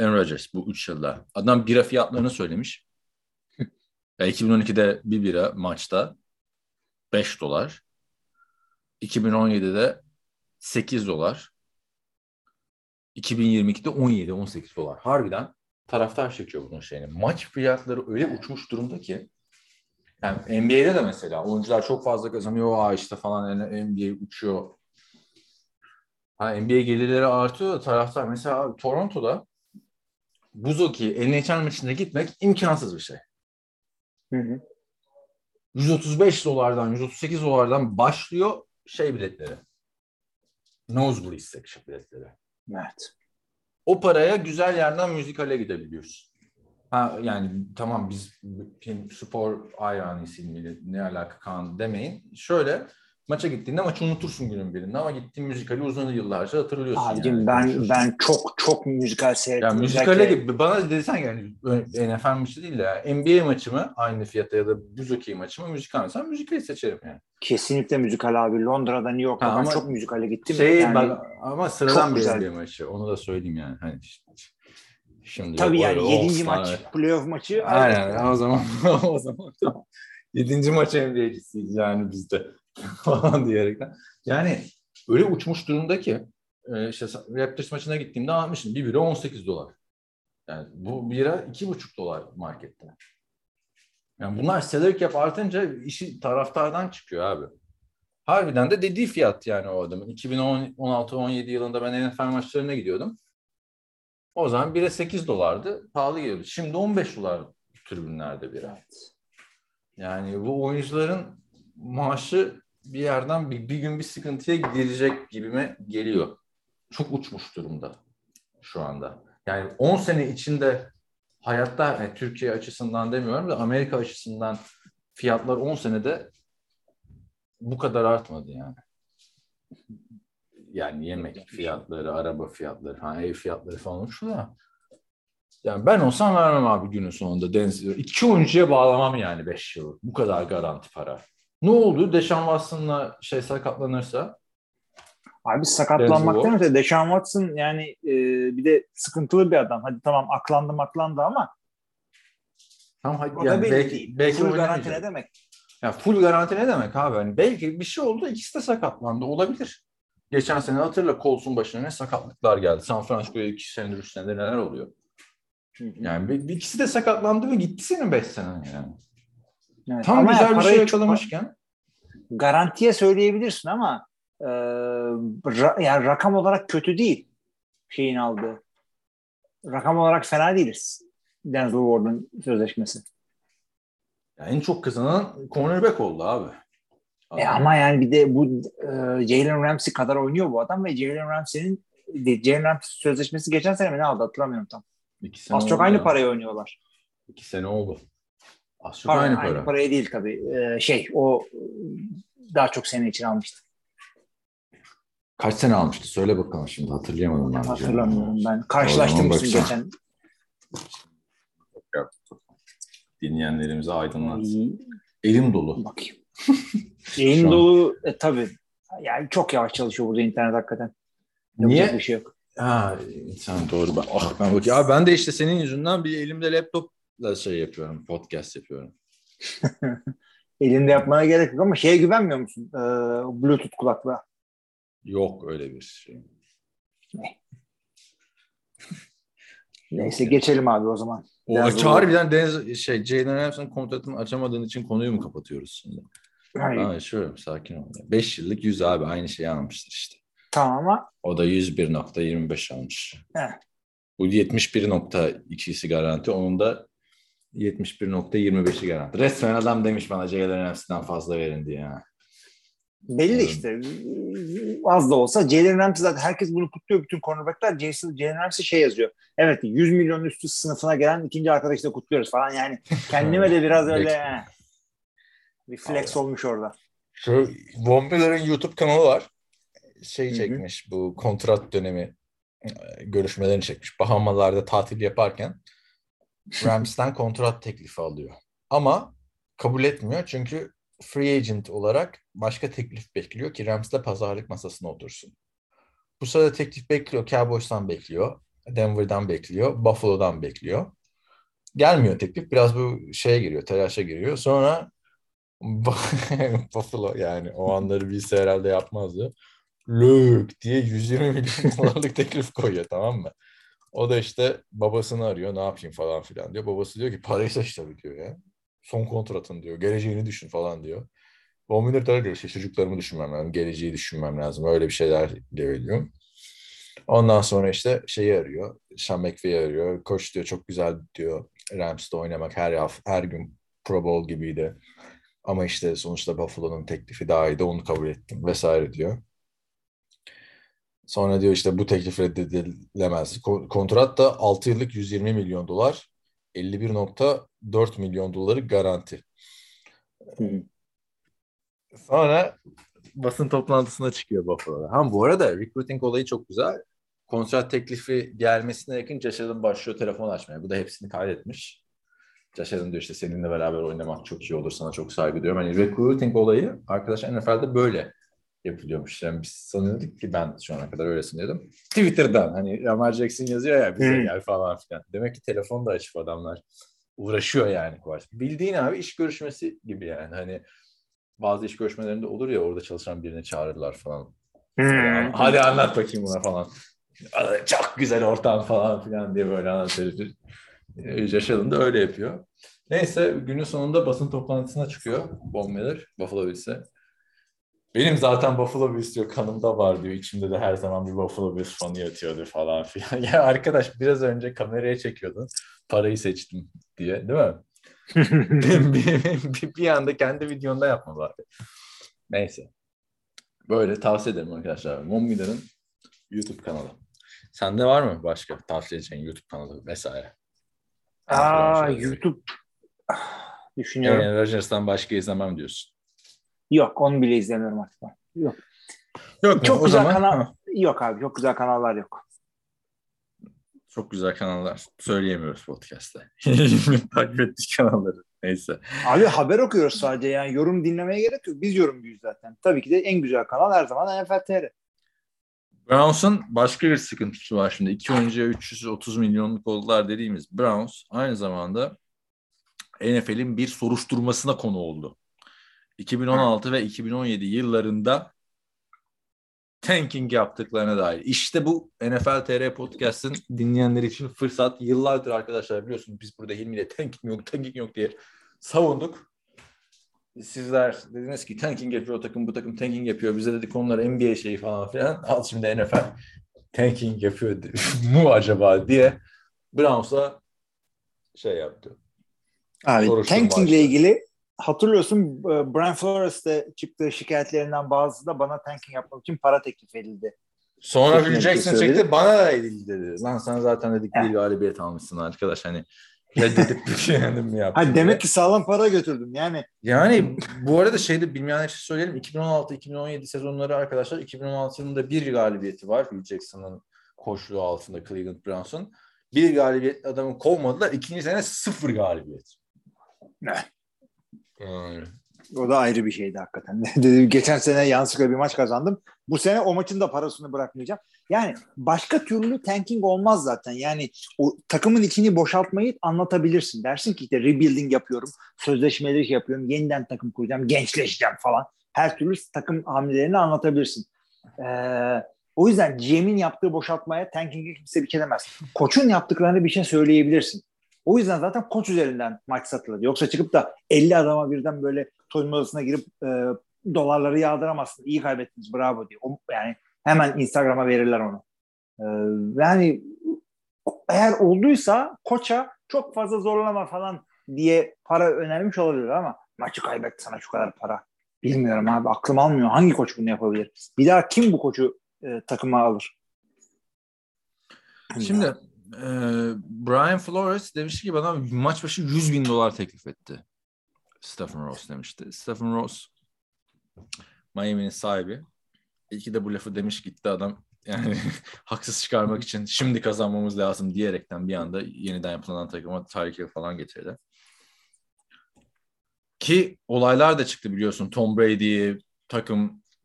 Speaker 3: Aaron Rodgers bu 3 yılda. Adam bira fiyatlarını söylemiş. Ya 2012'de bir bira maçta 5 dolar. 2017'de 8 dolar. 2022'de 17-18 dolar. Harbiden taraftar çekiyor bunun şeyini. Maç fiyatları öyle uçmuş durumda ki yani NBA'de de mesela oyuncular çok fazla kazanıyor. Aa işte falan NBA uçuyor. Ha, NBA gelirleri artıyor da taraftar mesela Toronto'da buz hokeyi NHL maçına gitmek imkansız bir şey.
Speaker 4: Hı hı.
Speaker 3: 135 dolardan 138 dolardan başlıyor şey biletleri. Nosebleed section biletleri.
Speaker 4: evet.
Speaker 3: O paraya güzel yerden müzikale gidebiliyorsun. Ha, yani tamam biz bir spor hayranıyız mi ne alaka kan demeyin. Şöyle maça gittiğinde maçı unutursun günün birinde ama gittiğin müzikali uzun yıllarca hatırlıyorsun.
Speaker 4: Abicim
Speaker 3: yani.
Speaker 4: ben
Speaker 3: Konuşursun.
Speaker 4: ben çok çok müzikal seyrettim.
Speaker 3: Ya müzikale
Speaker 4: Özellikle-
Speaker 3: gibi bana desen yani NFL maçı değil de ya, NBA maçı mı aynı fiyata ya da buz hokeyi maçı mı müzikal mesela müzikali seçerim yani.
Speaker 4: Kesinlikle müzikal abi. Londra'da, New York'ta
Speaker 3: Ha,
Speaker 4: ben çok müzikale gittim.
Speaker 3: Şey
Speaker 4: yani,
Speaker 3: bak, ama sıradan bir. NBA maçı onu da söyleyeyim yani. Hani işte- şimdi
Speaker 4: tabii yani
Speaker 3: öyle
Speaker 4: 7. Maç,
Speaker 3: evet.
Speaker 4: playoff maçı.
Speaker 3: Aynen o zaman o zaman tamam. Yedinci maç NBA'cisiyiz yani bizde falan diyerekten. Yani öyle uçmuş durumda ki e, işte Raptors maçına gittiğimde almışım. Bir bira 18 dolar. Yani bu bira iki buçuk dolar markette. Yani bunlar salary cap artınca işi taraftardan çıkıyor abi. Harbiden de dediği fiyat yani o adamın. 2016-17 yılında ben NFL maçlarına gidiyordum. O zaman bire 8 dolardı. Pahalı geliyordu. Şimdi 15 dolar tribünlerde bira. Yani bu oyuncuların maaşı bir yerden bir, bir gün bir sıkıntıya girecek gibime geliyor. Çok uçmuş durumda şu anda. Yani 10 sene içinde hayatta yani Türkiye açısından demiyorum da Amerika açısından fiyatlar 10 senede bu kadar artmadı yani. Yani yemek fiyatları, araba fiyatları, ha, ev fiyatları falan uçtu da. Yani ben olsam vermem abi günün sonunda Denzel. İki oyuncuya bağlamam yani 5 yıl. Bu kadar garanti para. Ne oldu? Deşan Watson'la şey sakatlanırsa
Speaker 4: Abi sakatlanmaktan öte Deshaun Watson yani e, bir de sıkıntılı bir adam. Hadi tamam aklandı maklandı ama
Speaker 3: tam hadi
Speaker 4: o da
Speaker 3: yani
Speaker 4: belli
Speaker 3: belki,
Speaker 4: değil.
Speaker 3: belki
Speaker 4: Full garanti ne demek?
Speaker 3: Ya full garanti ne demek abi? Hani belki bir şey oldu ikisi de sakatlandı olabilir. Geçen sene hatırla Colts'un başına ne sakatlıklar geldi. San Francisco'ya iki senedir üç senedir neler oluyor. Yani bir, bir ikisi de sakatlandı ve gitti senin beş sene yani.
Speaker 4: Evet,
Speaker 3: Tam
Speaker 4: ama
Speaker 3: güzel bir
Speaker 4: parayı
Speaker 3: şey yakalamışken.
Speaker 4: Garantiye söyleyebilirsin ama e, ra- yani rakam olarak kötü değil şeyin aldığı. Rakam olarak fena değiliz. Denzel Ward'un sözleşmesi.
Speaker 3: Yani en çok kazanan cornerback oldu abi.
Speaker 4: E ama yani bir de bu e, Jalen Ramsey kadar oynuyor bu adam ve Jalen Ramsey'nin de- Jalen Ramsey sözleşmesi geçen sene mi ne aldı hatırlamıyorum tam.
Speaker 3: İki sene
Speaker 4: Az çok aynı
Speaker 3: ya.
Speaker 4: paraya oynuyorlar.
Speaker 3: İki sene oldu. Az çok
Speaker 4: Pardon,
Speaker 3: aynı
Speaker 4: aynı,
Speaker 3: para.
Speaker 4: paraya değil tabii. E, şey o daha çok sene için almıştı.
Speaker 3: Kaç sene almıştı? Söyle bakalım şimdi hatırlayamadım ben.
Speaker 4: Hatırlamıyorum ben.
Speaker 3: Zaman
Speaker 4: Karşılaştırmıştım geçen
Speaker 3: Dinleyenlerimizi aydınlat. Elim dolu.
Speaker 4: Bakayım.
Speaker 3: An.
Speaker 4: dolu e, tabii. Yani çok yavaş çalışıyor burada internet hakikaten.
Speaker 3: Niye?
Speaker 4: Yapacak Bir şey yok.
Speaker 3: Ha, sen doğru. Ben, ah, ben bakayım. Abi ben de işte senin yüzünden bir elimde laptopla şey yapıyorum. Podcast yapıyorum.
Speaker 4: Elinde yapmana gerek yok ama şeye güvenmiyor musun? Ee, Bluetooth kulaklığa.
Speaker 3: Yok öyle bir şey.
Speaker 4: Neyse geçelim abi o zaman.
Speaker 3: O
Speaker 4: zor.
Speaker 3: birden Deniz şey Jalen Ramsey'in kontratını açamadığın için konuyu mu kapatıyoruz şimdi?
Speaker 4: Hayır.
Speaker 3: Ben yaşıyorum sakin ol. 5 yıllık 100 abi aynı şeyi almıştır işte.
Speaker 4: Tamam ama
Speaker 3: O da 101.25 almış.
Speaker 4: He.
Speaker 3: Bu 71.2'si garanti. Onun da 71.25'i garanti. Resmen adam demiş bana Jalen Ramsey'den fazla verin diye.
Speaker 4: Belli
Speaker 3: Evet.
Speaker 4: işte. Az da olsa Jalen Ramsey zaten herkes bunu kutluyor. Bütün cornerbackler Jason, Jalen Ramsey şey yazıyor. Evet 100 milyon üstü sınıfına gelen ikinci arkadaşı da kutluyoruz falan yani. Kendime de biraz öyle bir flex olmuş orada.
Speaker 3: Şu Von Miller'ın YouTube kanalı var. Şey çekmiş bu kontrat dönemi e, görüşmelerini çekmiş. Bahamalarda tatil yaparken Rams'ten kontrat teklifi alıyor. Ama kabul etmiyor çünkü free agent olarak başka teklif bekliyor ki Rams'le pazarlık masasına otursun. Bu sırada teklif bekliyor. Cowboys'tan bekliyor. Denver'dan bekliyor. Buffalo'dan bekliyor. Gelmiyor teklif. Biraz bu şeye giriyor, telaşa giriyor. Sonra Buffalo yani o anları bilse herhalde yapmazdı. Lök diye 120 milyon dolarlık teklif koyuyor tamam mı? O da işte babasını arıyor ne yapayım falan filan diyor. Babası diyor ki parayı seç tabii diyor ya. Son kontratın diyor. Geleceğini düşün falan diyor. Von Miller diyor işte çocuklarımı düşünmem lazım. Geleceği düşünmem lazım. Öyle bir şeyler diyor. Ondan sonra işte şeyi arıyor. Sean McVay'i arıyor. Koç diyor çok güzel diyor. Rams'te oynamak her haf- her gün Pro Bowl gibiydi. Ama işte sonuçta Buffalo'nun teklifi daha iyiydi. Onu kabul ettim vesaire diyor. Sonra diyor işte bu teklif reddedilemez. Ko- Kontrat da 6 yıllık 120 milyon dolar. 51.4 milyon doları garanti.
Speaker 4: Hı.
Speaker 3: Sonra basın toplantısına çıkıyor Buffalo'da. Ha bu arada recruiting olayı çok güzel. Kontrat teklifi gelmesine yakın Allen başlıyor telefon açmaya. Bu da hepsini kaydetmiş. Allen diyor işte seninle beraber oynamak çok iyi olur sana çok saygı duyuyorum. Hani recruiting olayı arkadaşlar NFL'de böyle yapılıyormuş. Yani biz sanıyorduk ki ben şu ana kadar öyle sanıyordum. Twitter'dan hani Lamar Jackson yazıyor ya bize gel falan filan. Demek ki telefon da açıp adamlar uğraşıyor yani. Bildiğin abi iş görüşmesi gibi yani. Hani bazı iş görüşmelerinde olur ya orada çalışan birini çağırırlar falan. Hadi anlat bakayım buna falan. Çok güzel ortam falan filan diye böyle anlatıyor. Allen da öyle yapıyor. Neyse günün sonunda basın toplantısına çıkıyor Von Miller, Buffalo Bills'e. Benim zaten Buffalo Bills diyor kanımda var diyor. İçimde de her zaman bir Buffalo Bills fanı yatıyordu falan filan. Ya arkadaş biraz önce kameraya çekiyordun. Parayı seçtim diye değil mi? bir, bir, bir anda kendi videonda yapma bari. Neyse. Böyle tavsiye ederim arkadaşlar. Von Miller'ın YouTube kanalı. Sende var mı başka tavsiye edeceğin YouTube kanalı vesaire?
Speaker 4: Aa YouTube Ah, düşünüyorum.
Speaker 3: Aaron Rodgers'tan başka izlemem diyorsun.
Speaker 4: Yok onu bile izlemiyorum artık. ben. Yok.
Speaker 3: Yok
Speaker 4: Çok güzel
Speaker 3: zaman
Speaker 4: kanal.
Speaker 3: ha,
Speaker 4: Yok abi çok güzel kanallar yok.
Speaker 3: çok güzel kanallar. Söyleyemiyoruz podcast'ta. Takip ettik kanalları. Neyse.
Speaker 4: Abi haber okuyoruz sadece yani yorum dinlemeye gerek yok. Biz yorumcuyuz zaten. Tabii ki de en güzel kanal her zaman NFL TR.
Speaker 3: Browns'un başka bir sıkıntısı var şimdi. İki oyuncuya 330 milyonluk oldular dediğimiz Browns aynı zamanda NFL'in bir soruşturmasına konu oldu. 2016 ve 2017 yıllarında tanking yaptıklarına dair. İşte bu NFL TR Podcast'ın dinleyenleri için fırsat. Yıllardır arkadaşlar biliyorsunuz biz burada Hilmi ile tanking yok, tanking yok diye savunduk. Sizler dediniz ki tanking yapıyor o takım, bu takım tanking yapıyor. Bize dedik onlar NBA şeyi falan filan. Al şimdi NFL tanking yapıyor mu acaba diye Browns'a şey yaptı.
Speaker 4: Abi tanking ile ilgili hatırlıyorsun e, Brian Flores'te çıktığı şikayetlerinden bazı da bana tanking yapmak için para teklif edildi.
Speaker 3: Sonra
Speaker 4: net
Speaker 3: Jackson
Speaker 4: söyledi.
Speaker 3: çekti bana da edildi dedi. Lan sen zaten dedik bir galibiyet almışsın arkadaş hani reddedip bir şey mi yaptın?
Speaker 4: Ha demek ki sağlam para götürdüm yani.
Speaker 3: Yani bu arada şeyde bilmeyenler için söyleyelim. 2016-2017 sezonları arkadaşlar 2016 yılında bir galibiyeti var Bill Jackson'ın koşluğu altında Cleveland Browns'un. bir galibiyet adamı kovmadılar. İkinci sene sıfır galibiyet.
Speaker 4: O da ayrı bir şeydi hakikaten. Geçen sene yanlışlıkla bir maç kazandım. Bu sene o maçın da parasını bırakmayacağım. Yani başka türlü tanking olmaz zaten. Yani o takımın içini boşaltmayı anlatabilirsin. Dersin ki işte rebuilding yapıyorum, sözleşmeleri yapıyorum, yeniden takım kuracağım, gençleşeceğim falan. Her türlü takım hamlelerini anlatabilirsin. Ee, o yüzden GM'in yaptığı boşaltmaya tanking'e kimse bir şey demez. Koçun yaptıklarını bir şey söyleyebilirsin. O yüzden zaten koç üzerinden maç satılır. Yoksa çıkıp da 50 adama birden böyle soyunma odasına girip e, dolarları yağdıramazsın. İyi kaybettiniz bravo diye. O, yani hemen Instagram'a verirler onu. E, yani eğer olduysa koça çok fazla zorlama falan diye para önermiş olabilir ama maçı kaybetti sana şu kadar para. Bilmiyorum abi aklım almıyor. Hangi koç bunu yapabilir? Bir daha kim bu koçu e, takıma alır?
Speaker 3: Şimdi Brian Flores demişti ki bana maç başı 100 bin dolar teklif etti. Stephen Ross demişti. Stephen Ross Miami'nin sahibi. İki de bu lafı demiş gitti adam. Yani haksız çıkarmak için şimdi kazanmamız lazım diyerekten bir anda yeniden yapılan takıma Tyreek falan getirdi. Ki olaylar da çıktı biliyorsun. Tom Brady'yi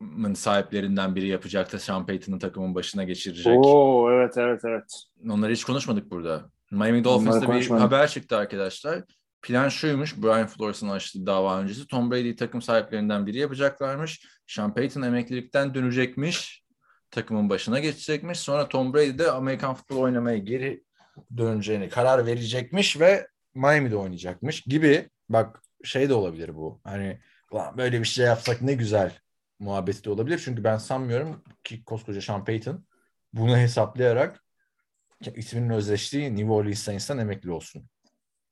Speaker 3: takımın sahiplerinden biri yapacaktı. Sean Payton'ın takımın başına geçirecek.
Speaker 4: Oo evet evet evet.
Speaker 3: Onları hiç konuşmadık burada. Miami Dolphins'te bir haber çıktı arkadaşlar. Plan şuymuş, Brian Flores'ın açtığı dava öncesi. Tom Brady'yi takım sahiplerinden biri yapacaklarmış. Sean Payton emeklilikten dönecekmiş. Takımın başına geçecekmiş. Sonra Tom Brady de Amerikan futbol oynamaya geri döneceğini karar verecekmiş ve Miami'de oynayacakmış gibi. Bak şey de olabilir bu. Hani "Ulan böyle bir şey yapsak ne güzel muhabbeti de olabilir. Çünkü ben sanmıyorum ki koskoca Sean Payton bunu hesaplayarak isminin özleştiği New Orleans Saints'ten emekli olsun.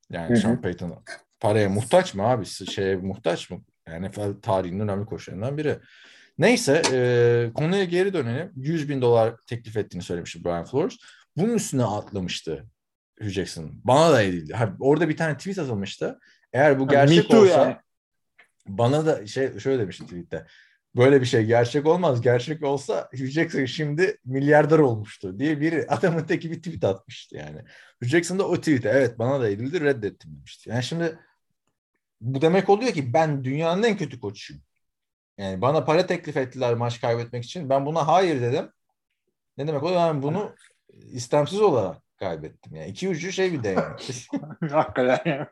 Speaker 3: Yani
Speaker 4: Hı hı.
Speaker 3: Sean Payton paraya muhtaç mı abi? Şeye muhtaç mı? Yani tarihinin önemli koçlarından biri. Neyse e, konuya geri dönelim. 100 bin dolar teklif ettiğini söylemişti Brian Flores. Bunun üstüne atlamıştı Hugh Jackson. Bana da edildi. Ha, orada bir tane tweet atılmıştı. Eğer bu gerçek
Speaker 4: Too
Speaker 3: olsa
Speaker 4: yani.
Speaker 3: bana da şey şöyle demişti tweette. Böyle bir şey gerçek olmaz. Gerçek olsa Hugh Jackson şimdi milyarder olmuştu diye biri adamın teki bir tweet atmıştı yani. Hugh Jackson da o tweet'e evet bana da edildi reddettim demişti. Yani şimdi bu demek oluyor ki ben dünyanın en kötü koçuyum. Yani bana para teklif ettiler maç kaybetmek için. Ben buna hayır dedim. Ne demek oluyor? Ben bunu istemsiz olarak kaybettim. Yani iki ucu şey bir de yani.
Speaker 4: Hakikaten ya.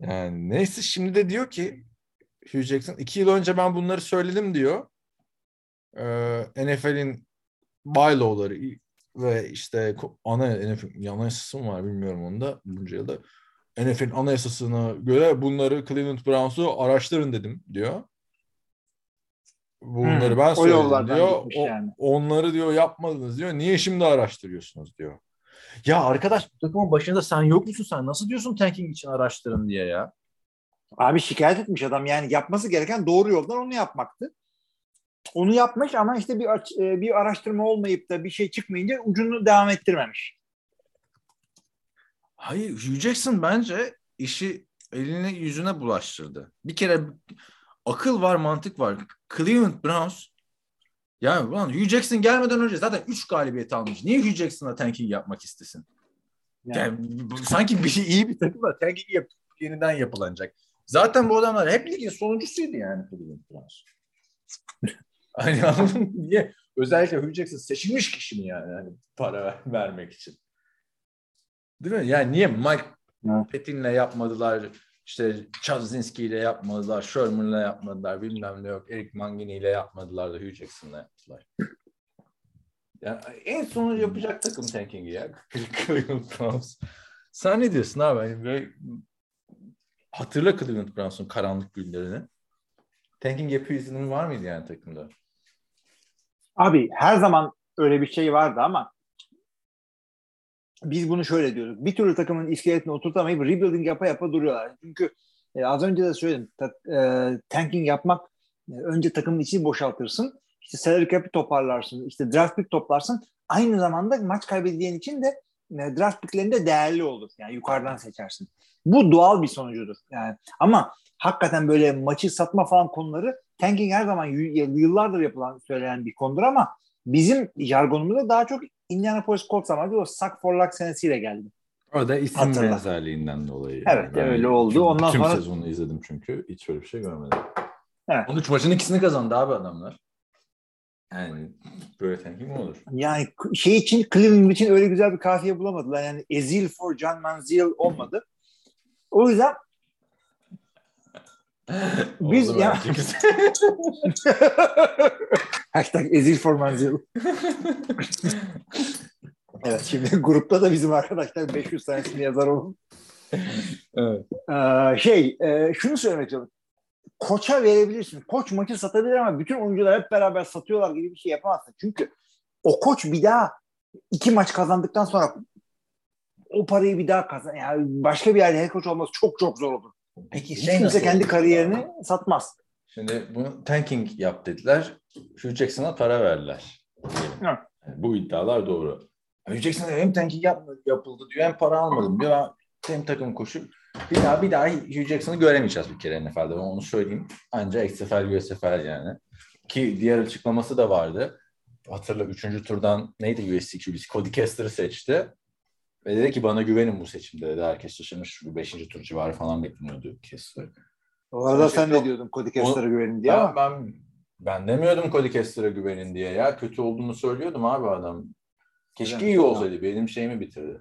Speaker 3: Yani neyse şimdi de diyor ki Hugh Jackson iki yıl önce ben bunları söyledim diyor. Ee, NFL'in bylaw'ları ve işte ana NFL anayasası mı var bilmiyorum onu da bunca yılda. NFL'in anayasasına göre bunları Cleveland Browns'u araştırın dedim diyor. Bunları
Speaker 4: Hmm,
Speaker 3: ben söyledim diyor. O-
Speaker 4: yani.
Speaker 3: Onları diyor yapmadınız diyor. Niye şimdi araştırıyorsunuz diyor. Ya arkadaş bu takımın başında sen yok musun sen? Nasıl diyorsun tanking için araştırın diye ya?
Speaker 4: Abi şikayet etmiş adam yani yapması gereken doğru yoldan onu yapmaktı. Onu yapmış ama işte bir e, bir araştırma olmayıp da bir şey çıkmayınca ucunu devam ettirmemiş.
Speaker 3: Hayır, Hugh Jackson bence işi eline yüzüne bulaştırdı. Bir kere akıl var, mantık var. Cleveland Browns yani ulan Hugh Jackson gelmeden önce zaten 3 galibiyet almış. Niye Hugh Jackson'a tanking yapmak istesin?
Speaker 4: Yani,
Speaker 3: Yani, bu- sanki bir iyi bir takım var. Tanking yap, yeniden yapılanacak. Zaten bu adamlar hep ligin sonuncusuydu yani Cleveland Browns. hani anladın mı? Niye? Özellikle Hugh Jackson seçilmiş kişi mi yani hani para ver- vermek için? Değil mi? Yani niye Mike
Speaker 4: Evet.
Speaker 3: Petin'le yapmadılar, işte Chazinski ile yapmadılar, Sherman'la yapmadılar, bilmem ne yok, Eric Mangini ile yapmadılar da Hugh Jackson'la yaptılar. Yani en sonunda yapacak takım tanking'i ya. Cleveland Browns. Sen ne diyorsun abi? Hani böyle hatırla Cleveland Browns'un karanlık günlerini. Tanking yapıyor izlenim var mıydı yani takımda?
Speaker 4: Abi her zaman öyle bir şey vardı ama biz bunu şöyle diyorduk. Bir türlü takımın iskeletini oturtamayıp rebuilding yapa yapa duruyorlar. Çünkü e, az önce de söyledim. ta- e, tanking yapmak e, önce takımın içini boşaltırsın. İşte salary cap'i toparlarsın. işte draft pick toplarsın. Aynı zamanda maç kaybedeceğin için de draft picklerinde değerli olur. Yani yukarıdan seçersin. Bu doğal bir sonucudur. Yani ama hakikaten böyle maçı satma falan konuları tanking her zaman y- yıllardır yapılan söylenen bir konudur ama bizim jargonumuzda daha çok Indianapolis Colts ama o Suck for Luck senesiyle geldi.
Speaker 3: O da isim
Speaker 4: Hatırla.
Speaker 3: benzerliğinden dolayı.
Speaker 4: Evet, öyle oldu.
Speaker 3: tüm-
Speaker 4: Ondan
Speaker 3: tüm
Speaker 4: sonra-
Speaker 3: sezonu izledim çünkü. Hiç öyle bir şey görmedim.
Speaker 4: Evet.
Speaker 3: 13 maçın ikisini kazandı abi adamlar. Yani böyle tanking mi olur?
Speaker 4: Yani şey için Cleveland için öyle güzel bir kafiye bulamadılar. Yani Ezil for John Manziel olmadı. O yüzden Biz
Speaker 3: Oldu
Speaker 4: ya-. Hashtag Ezil for Manziel. evet şimdi grupta da bizim arkadaşlar 500 tanesini yazar olun.
Speaker 3: evet.
Speaker 4: Ee, şey e, şunu söylemek istiyorum. Koça verebilirsin. Koç maçı satabilir ama bütün oyuncular hep beraber satıyorlar gibi bir şey yapamazsın. Çünkü o koç bir daha iki maç kazandıktan sonra o parayı bir daha kazan. Yani başka bir yerde head coach olması çok çok zor olur.
Speaker 3: Peki
Speaker 4: Hiç kimse kendi kariyerini satmaz.
Speaker 3: Şimdi bunu tanking yap dediler. Hugh Jackson'a para verdiler. Yani bu iddialar doğru. Hugh Jackson'a hem tanking yap, yapıldı diyor hem para almadım diyor. Hem takım koşup bir daha bir daha Hugh Jackson'ı göremeyeceğiz bir kere NFL'de. Onu söyleyeyim. Ancak XFL, USFL yani. Ki diğer açıklaması da vardı. Hatırla 3. turdan neydi USC QB'si? Cody Kessler'ı seçti. Ve dedi ki bana güvenin bu seçimde dedi. Herkes şaşırmış. 5. tur civarı falan bekleniyordu Kessler.
Speaker 4: O arada sen ne diyordun Cody Kessler'a güvenin diye
Speaker 3: Ben,
Speaker 4: ama.
Speaker 3: ben, ben demiyordum Cody Kessler'a güvenin diye ya. Kötü olduğunu söylüyordum abi adam. Keşke iyi olsaydı. Benim şeyimi bitirdi.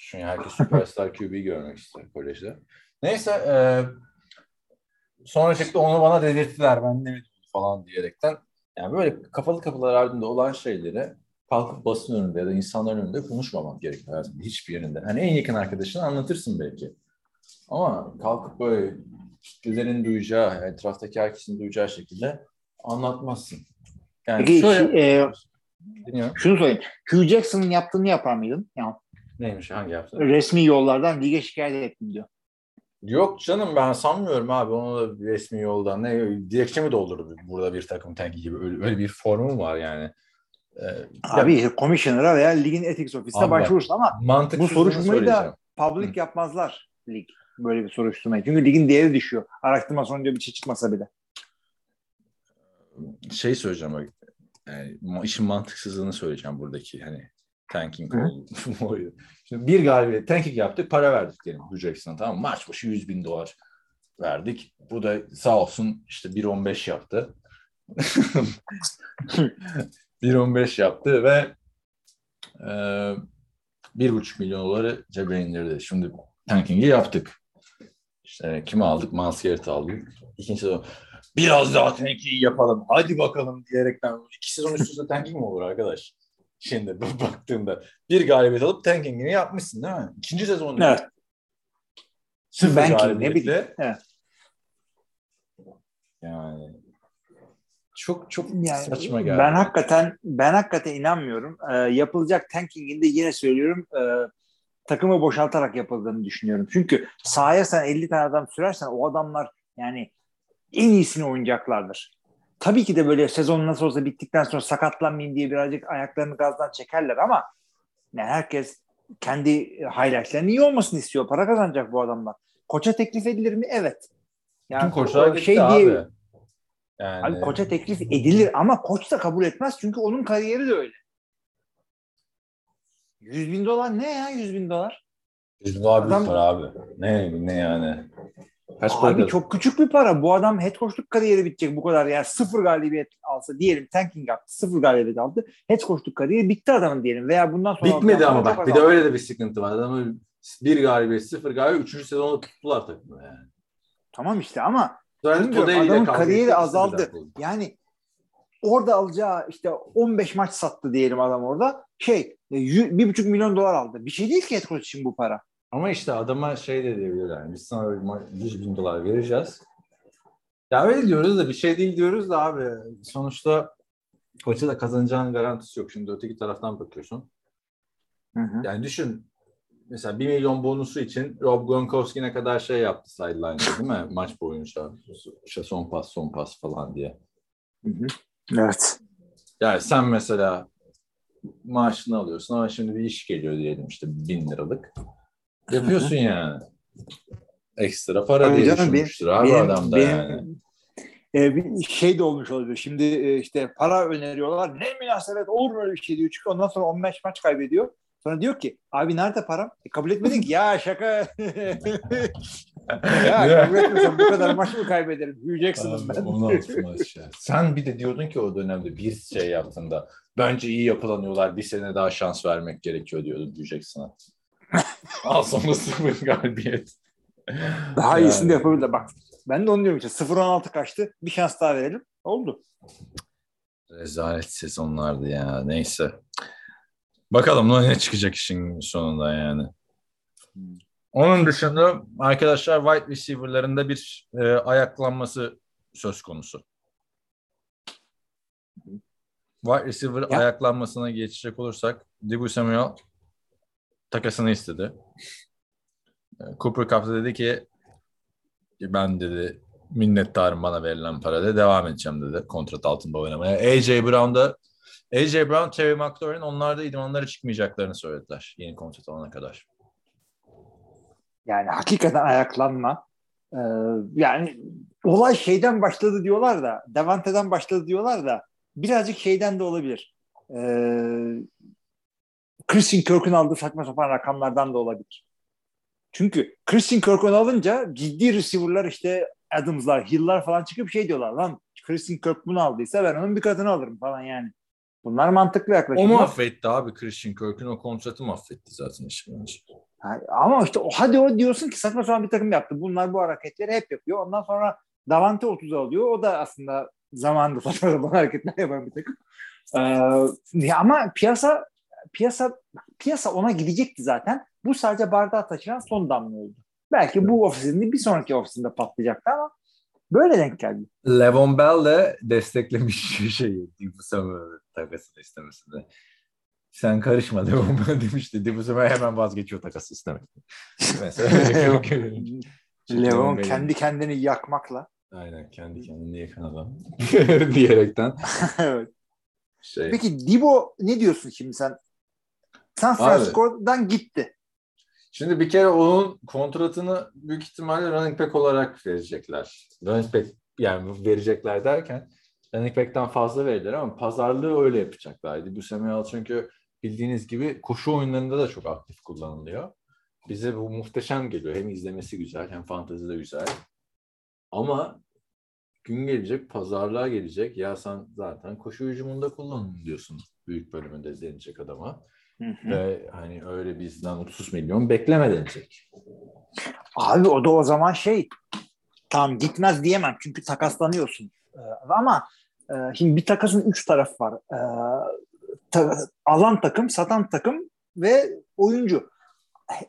Speaker 3: Çünkü herkes süperstar QB'yi görmek ister kolejde. Neyse e, sonra çıktı onu bana dedirttiler. Ben ne falan diyerekten. Yani böyle kapalı kapılar ardında olan şeyleri kalkıp basın önünde ya da insanların önünde konuşmamak gerekiyor hayatımda hiçbir yerinde. Hani en yakın arkadaşına anlatırsın belki. Ama kalkıp böyle kitlerin duyacağı, etraftaki herkesin duyacağı şekilde anlatmazsın. Yani
Speaker 4: Peki
Speaker 3: şöyle...
Speaker 4: e,
Speaker 3: Dinliyorum.
Speaker 4: şunu söyleyeyim. Hugh Jackson'ın yaptığını yapar mıydın? Yani
Speaker 3: Neymiş hangi yaptı?
Speaker 4: resmi yollardan lige şikayet ettim diyor.
Speaker 3: Yok canım ben sanmıyorum abi onu da resmi yoldan ne dilekçe mi doldurdu burada bir takım tanki gibi öyle, öyle bir formum var yani. Ee,
Speaker 4: Abi commissioner'a veya ligin ethics ofisine başvurursun ama
Speaker 3: mantıksız
Speaker 4: bu soruşturmayı da- public
Speaker 3: Hı.
Speaker 4: yapmazlar lig. Böyle bir soruşturmayı. Çünkü ligin değeri düşüyor. Araştırma sonucu bir şey çıkmasa bile.
Speaker 3: şey söyleyeceğim. Yani, işin mantıksızlığını söyleyeceğim buradaki hani tanking
Speaker 4: Hı.
Speaker 3: oldu. Şimdi bir galibiyet tanking yaptık para verdik diyelim Hugh Jackson'a tamam mı? Maç başı 100 bin dolar verdik. Bu da sağ olsun işte 1.15 yaptı. 1.15 yaptı ve e, 1.5 milyon doları cebe indirdi. Şimdi tanking'i yaptık. İşte kimi aldık? Garrett'ı aldık. İkinci sezon biraz daha tanking yapalım. Hadi bakalım diyerekten iki sezon üst üste tanking mi olur arkadaş? Şimdi baktığında bir galibiyet alıp tankingini yapmışsın değil mi? İkinci sezonda
Speaker 4: Evet.
Speaker 3: sıfır
Speaker 4: Banking, ne bileyim, evet.
Speaker 3: Yani çok çok
Speaker 4: Yani
Speaker 3: saçma geldi.
Speaker 4: Ben hakikaten ben hakikaten inanmıyorum. Ee, yapılacak tankingin de yine söylüyorum e, takımı boşaltarak yapıldığını düşünüyorum. Çünkü sahaya sen 50 tane adam sürersen o adamlar yani en iyisini oynayacaklardır. Tabii ki de böyle sezon nasıl olsa bittikten sonra sakatlanmayayım diye birazcık ayaklarını gazdan çekerler ama yani herkes kendi highlightlarının iyi olmasını istiyor. Para kazanacak bu adamlar. Koça teklif edilir mi? Evet.
Speaker 3: Bütün koçlar gitti
Speaker 4: şey
Speaker 3: abi.
Speaker 4: diye-
Speaker 3: Yani
Speaker 4: Abi koça teklif edilir ama koç da kabul etmez çünkü onun kariyeri de öyle. 100 bin dolar ne ya 100 bin dolar?
Speaker 3: Bizim daha büyük
Speaker 4: Adam-
Speaker 3: para abi. Ne ne yani? Kaç para
Speaker 4: Abi
Speaker 3: kazan-
Speaker 4: çok küçük bir para. Bu adam head coachluk kariyeri bitecek bu kadar. Yani sıfır galibiyet alsa diyelim tanking yaptı. Sıfır galibiyet aldı. Head coachluk kariyeri bitti adamın diyelim. Veya bundan sonra
Speaker 3: Bitmedi ama
Speaker 4: para
Speaker 3: bak bir de öyle de bir sıkıntı var. Adamı bir galibiyet, sıfır galibiyet, üçüncü sezonda tuttular takımı yani.
Speaker 4: Tamam işte ama
Speaker 3: ile
Speaker 4: adamın kariyeri azaldı. yani orada alacağı işte 15 maç sattı diyelim adam orada. Şey e, bir buçuk milyon dolar aldı. Bir şey değil ki head coach için bu para.
Speaker 3: Ama işte adama şey de diyebilirler. Yani biz sana bir ma- 100 bin dolar vereceğiz. Ya öyle diyoruz da bir şey değil diyoruz da abi. Sonuçta koça da kazanacağının garantisi yok. Şimdi öteki taraftan bakıyorsun.
Speaker 4: Hı hı.
Speaker 3: Yani düşün mesela 1 milyon bonusu için Rob Gronkowski ne kadar şey yaptı sideline'da değil mi? Maç boyunca. İşte son pas son pas falan diye.
Speaker 4: Hı hı. Evet.
Speaker 3: Yani sen mesela maaşını alıyorsun ama şimdi bir iş geliyor diyelim işte bin liralık. Yapıyorsun yani. Ekstra para
Speaker 4: Tabii
Speaker 3: diye
Speaker 4: canım,
Speaker 3: düşünmüştür abi adam da
Speaker 4: benim,
Speaker 3: yani.
Speaker 4: e, bir şey de olmuş olabilir. Şimdi e, işte para öneriyorlar. Ne münasebet olur mu öyle bir şey diyor. Çünkü ondan sonra 15 maç kaybediyor. Sonra diyor ki abi nerede param? E, kabul etmedin ki. Ya şaka. ya kabul etmesem bu kadar maç mı kaybederim? Jackson'ım ben.
Speaker 3: 16 maç ya. Sen bir de diyordun ki o dönemde bir şey yaptığında bence iyi yapılanıyorlar bir sene daha şans vermek gerekiyor diyordun diyeceksin. Al sonra sıfır galibiyet.
Speaker 4: Daha
Speaker 3: Yani.
Speaker 4: iyisini de yapabilirler. Bak ben de onu diyorum işte 0-16 kaçtı. Bir şans daha verelim. Oldu.
Speaker 3: Rezalet sezonlardı ya. Neyse. Bakalım ne çıkacak işin sonunda yani. Onun dışında arkadaşlar wide receiver'larında bir e, ayaklanması söz konusu. Wide receiver
Speaker 4: Ya.
Speaker 3: ayaklanmasına geçecek olursak Dibu Samuel takasını istedi. E, Cooper Cup dedi ki ben dedi minnettarım bana verilen parada devam edeceğim dedi kontrat altında oynamaya. AJ Brown da AJ Brown, Terry McLaurin onlar da idmanlara çıkmayacaklarını söylediler yeni kontrat alana kadar.
Speaker 4: Yani hakikaten ayaklanma. Ee, yani olay şeyden başladı diyorlar da Davante'den başladı diyorlar da birazcık şeyden de olabilir. Ee, Christian Kirk'ün aldığı saçma sapan rakamlardan da olabilir. Çünkü Christian Kirk'ün alınca ciddi receiver'lar işte Adams'lar, Hill'lar falan çıkıp şey diyorlar lan Christian Kirk bunu aldıysa ben onun bir katını alırım falan yani. Bunlar mantıklı
Speaker 3: O
Speaker 4: yaklaşımlar.
Speaker 3: mahvetti abi Christian Kirk'ün o kontratı mahvetti zaten bence.
Speaker 4: Ha, Ama işte o, hadi o diyorsun ki saçma sapan bir takım yaptı. Bunlar bu hareketleri hep yapıyor. Ondan sonra Davante 30 alıyor. O da aslında zamanında saçma sapan hareketler yapan bir takım. Ee, ama piyasa piyasa piyasa ona gidecekti zaten. Bu sadece bardağı taşıran son damla oldu. Belki bu ofisinde bir sonraki ofisinde patlayacaktı ama böyle denk geldi.
Speaker 3: Levon Bell de desteklemiş şeyi Dibu Samuel'ın takasını istemesini. Sen karışma Levon Bell demişti. Dibu Samuel hemen vazgeçiyor takası istemekten. Mesela
Speaker 4: Levon kendi kendini yakmakla.
Speaker 3: Aynen kendi kendini yakan adam diyerekten
Speaker 4: evet.
Speaker 3: şey.
Speaker 4: Peki Dibo ne diyorsun şimdi sen? San Francisco'dan gitti.
Speaker 3: Şimdi bir kere onun kontratını büyük ihtimalle running back olarak verecekler. Running back yani verecekler derken running back'ten fazla verirler ama pazarlığı öyle yapacaklardı. Bu Samuel çünkü bildiğiniz gibi koşu oyunlarında da çok aktif kullanılıyor. Bize bu muhteşem geliyor. Hem izlemesi güzel hem fantezi de güzel. Ama gün gelecek, pazarlığa gelecek. Ya sen zaten koşu hücumunda kullanın diyorsun büyük bölümünde denecek adama. Ve hani öyle bizden 30 milyon bekleme denecek.
Speaker 4: Abi o da o zaman şey tam gitmez diyemem çünkü takaslanıyorsun. Ee, ama e, şimdi bir takasın üç tarafı var. Ee, ta- alan takım, satan takım ve oyuncu.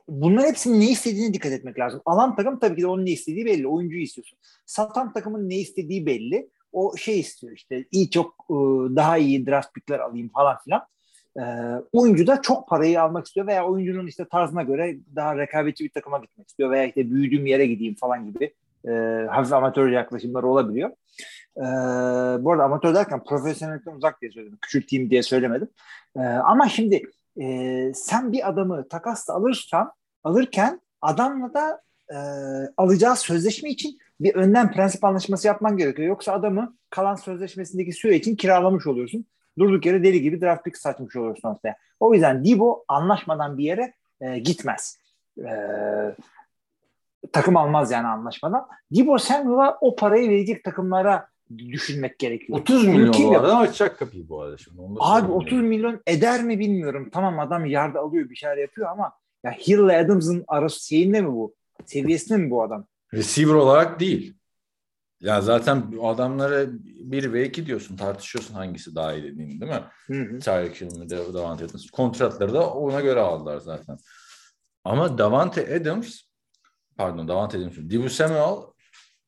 Speaker 4: Bunların hepsinin ne istediğine dikkat etmek lazım. Alan takım tabii ki de onun ne istediği belli. Oyuncuyu istiyorsun. Satan takımın ne istediği belli. O şey istiyor işte iyi çok daha iyi draft pickler alayım falan filan. Ee, oyuncu da çok parayı almak istiyor veya oyuncunun işte tarzına göre daha rekabetçi bir takıma gitmek istiyor veya işte büyüdüğüm yere gideyim falan gibi e, hafif amatör yaklaşımları olabiliyor. Ee, bu arada amatör derken profesyonellikten uzak diye söyledim. Küçülteyim diye söylemedim. Ee, ama şimdi e, sen bir adamı takasla alırsan alırken adamla da e, alacağı sözleşme için bir önden prensip anlaşması yapman gerekiyor. Yoksa adamı kalan sözleşmesindeki süre için kiralamış oluyorsun durduk yere deli gibi draft pick saçmış oluyorsun ortaya. O yüzden Dibo anlaşmadan bir yere e, gitmez. E, takım almaz yani anlaşmadan. Dibo Samuel'a o parayı verecek takımlara düşünmek gerekiyor.
Speaker 3: 30
Speaker 4: Bunu
Speaker 3: milyon
Speaker 4: kim
Speaker 3: bu arada açacak kapıyı bu arada şimdi. Onu
Speaker 4: Abi
Speaker 3: söyleyeyim.
Speaker 4: 30 milyon eder mi bilmiyorum. Tamam adam yard alıyor bir şeyler yapıyor ama ya Hill ile Adams'ın arası şeyinde mi bu? Seviyesinde mi bu adam?
Speaker 3: Receiver olarak değil. Ya zaten adamlara 1 ve 2 diyorsun tartışıyorsun hangisi daha iyi dediğini değil mi?
Speaker 4: Hı hı.
Speaker 3: Tyreek de Davante Adams. Kontratları da ona göre aldılar zaten. Ama Davante Adams pardon Davante Adams Dibu Samuel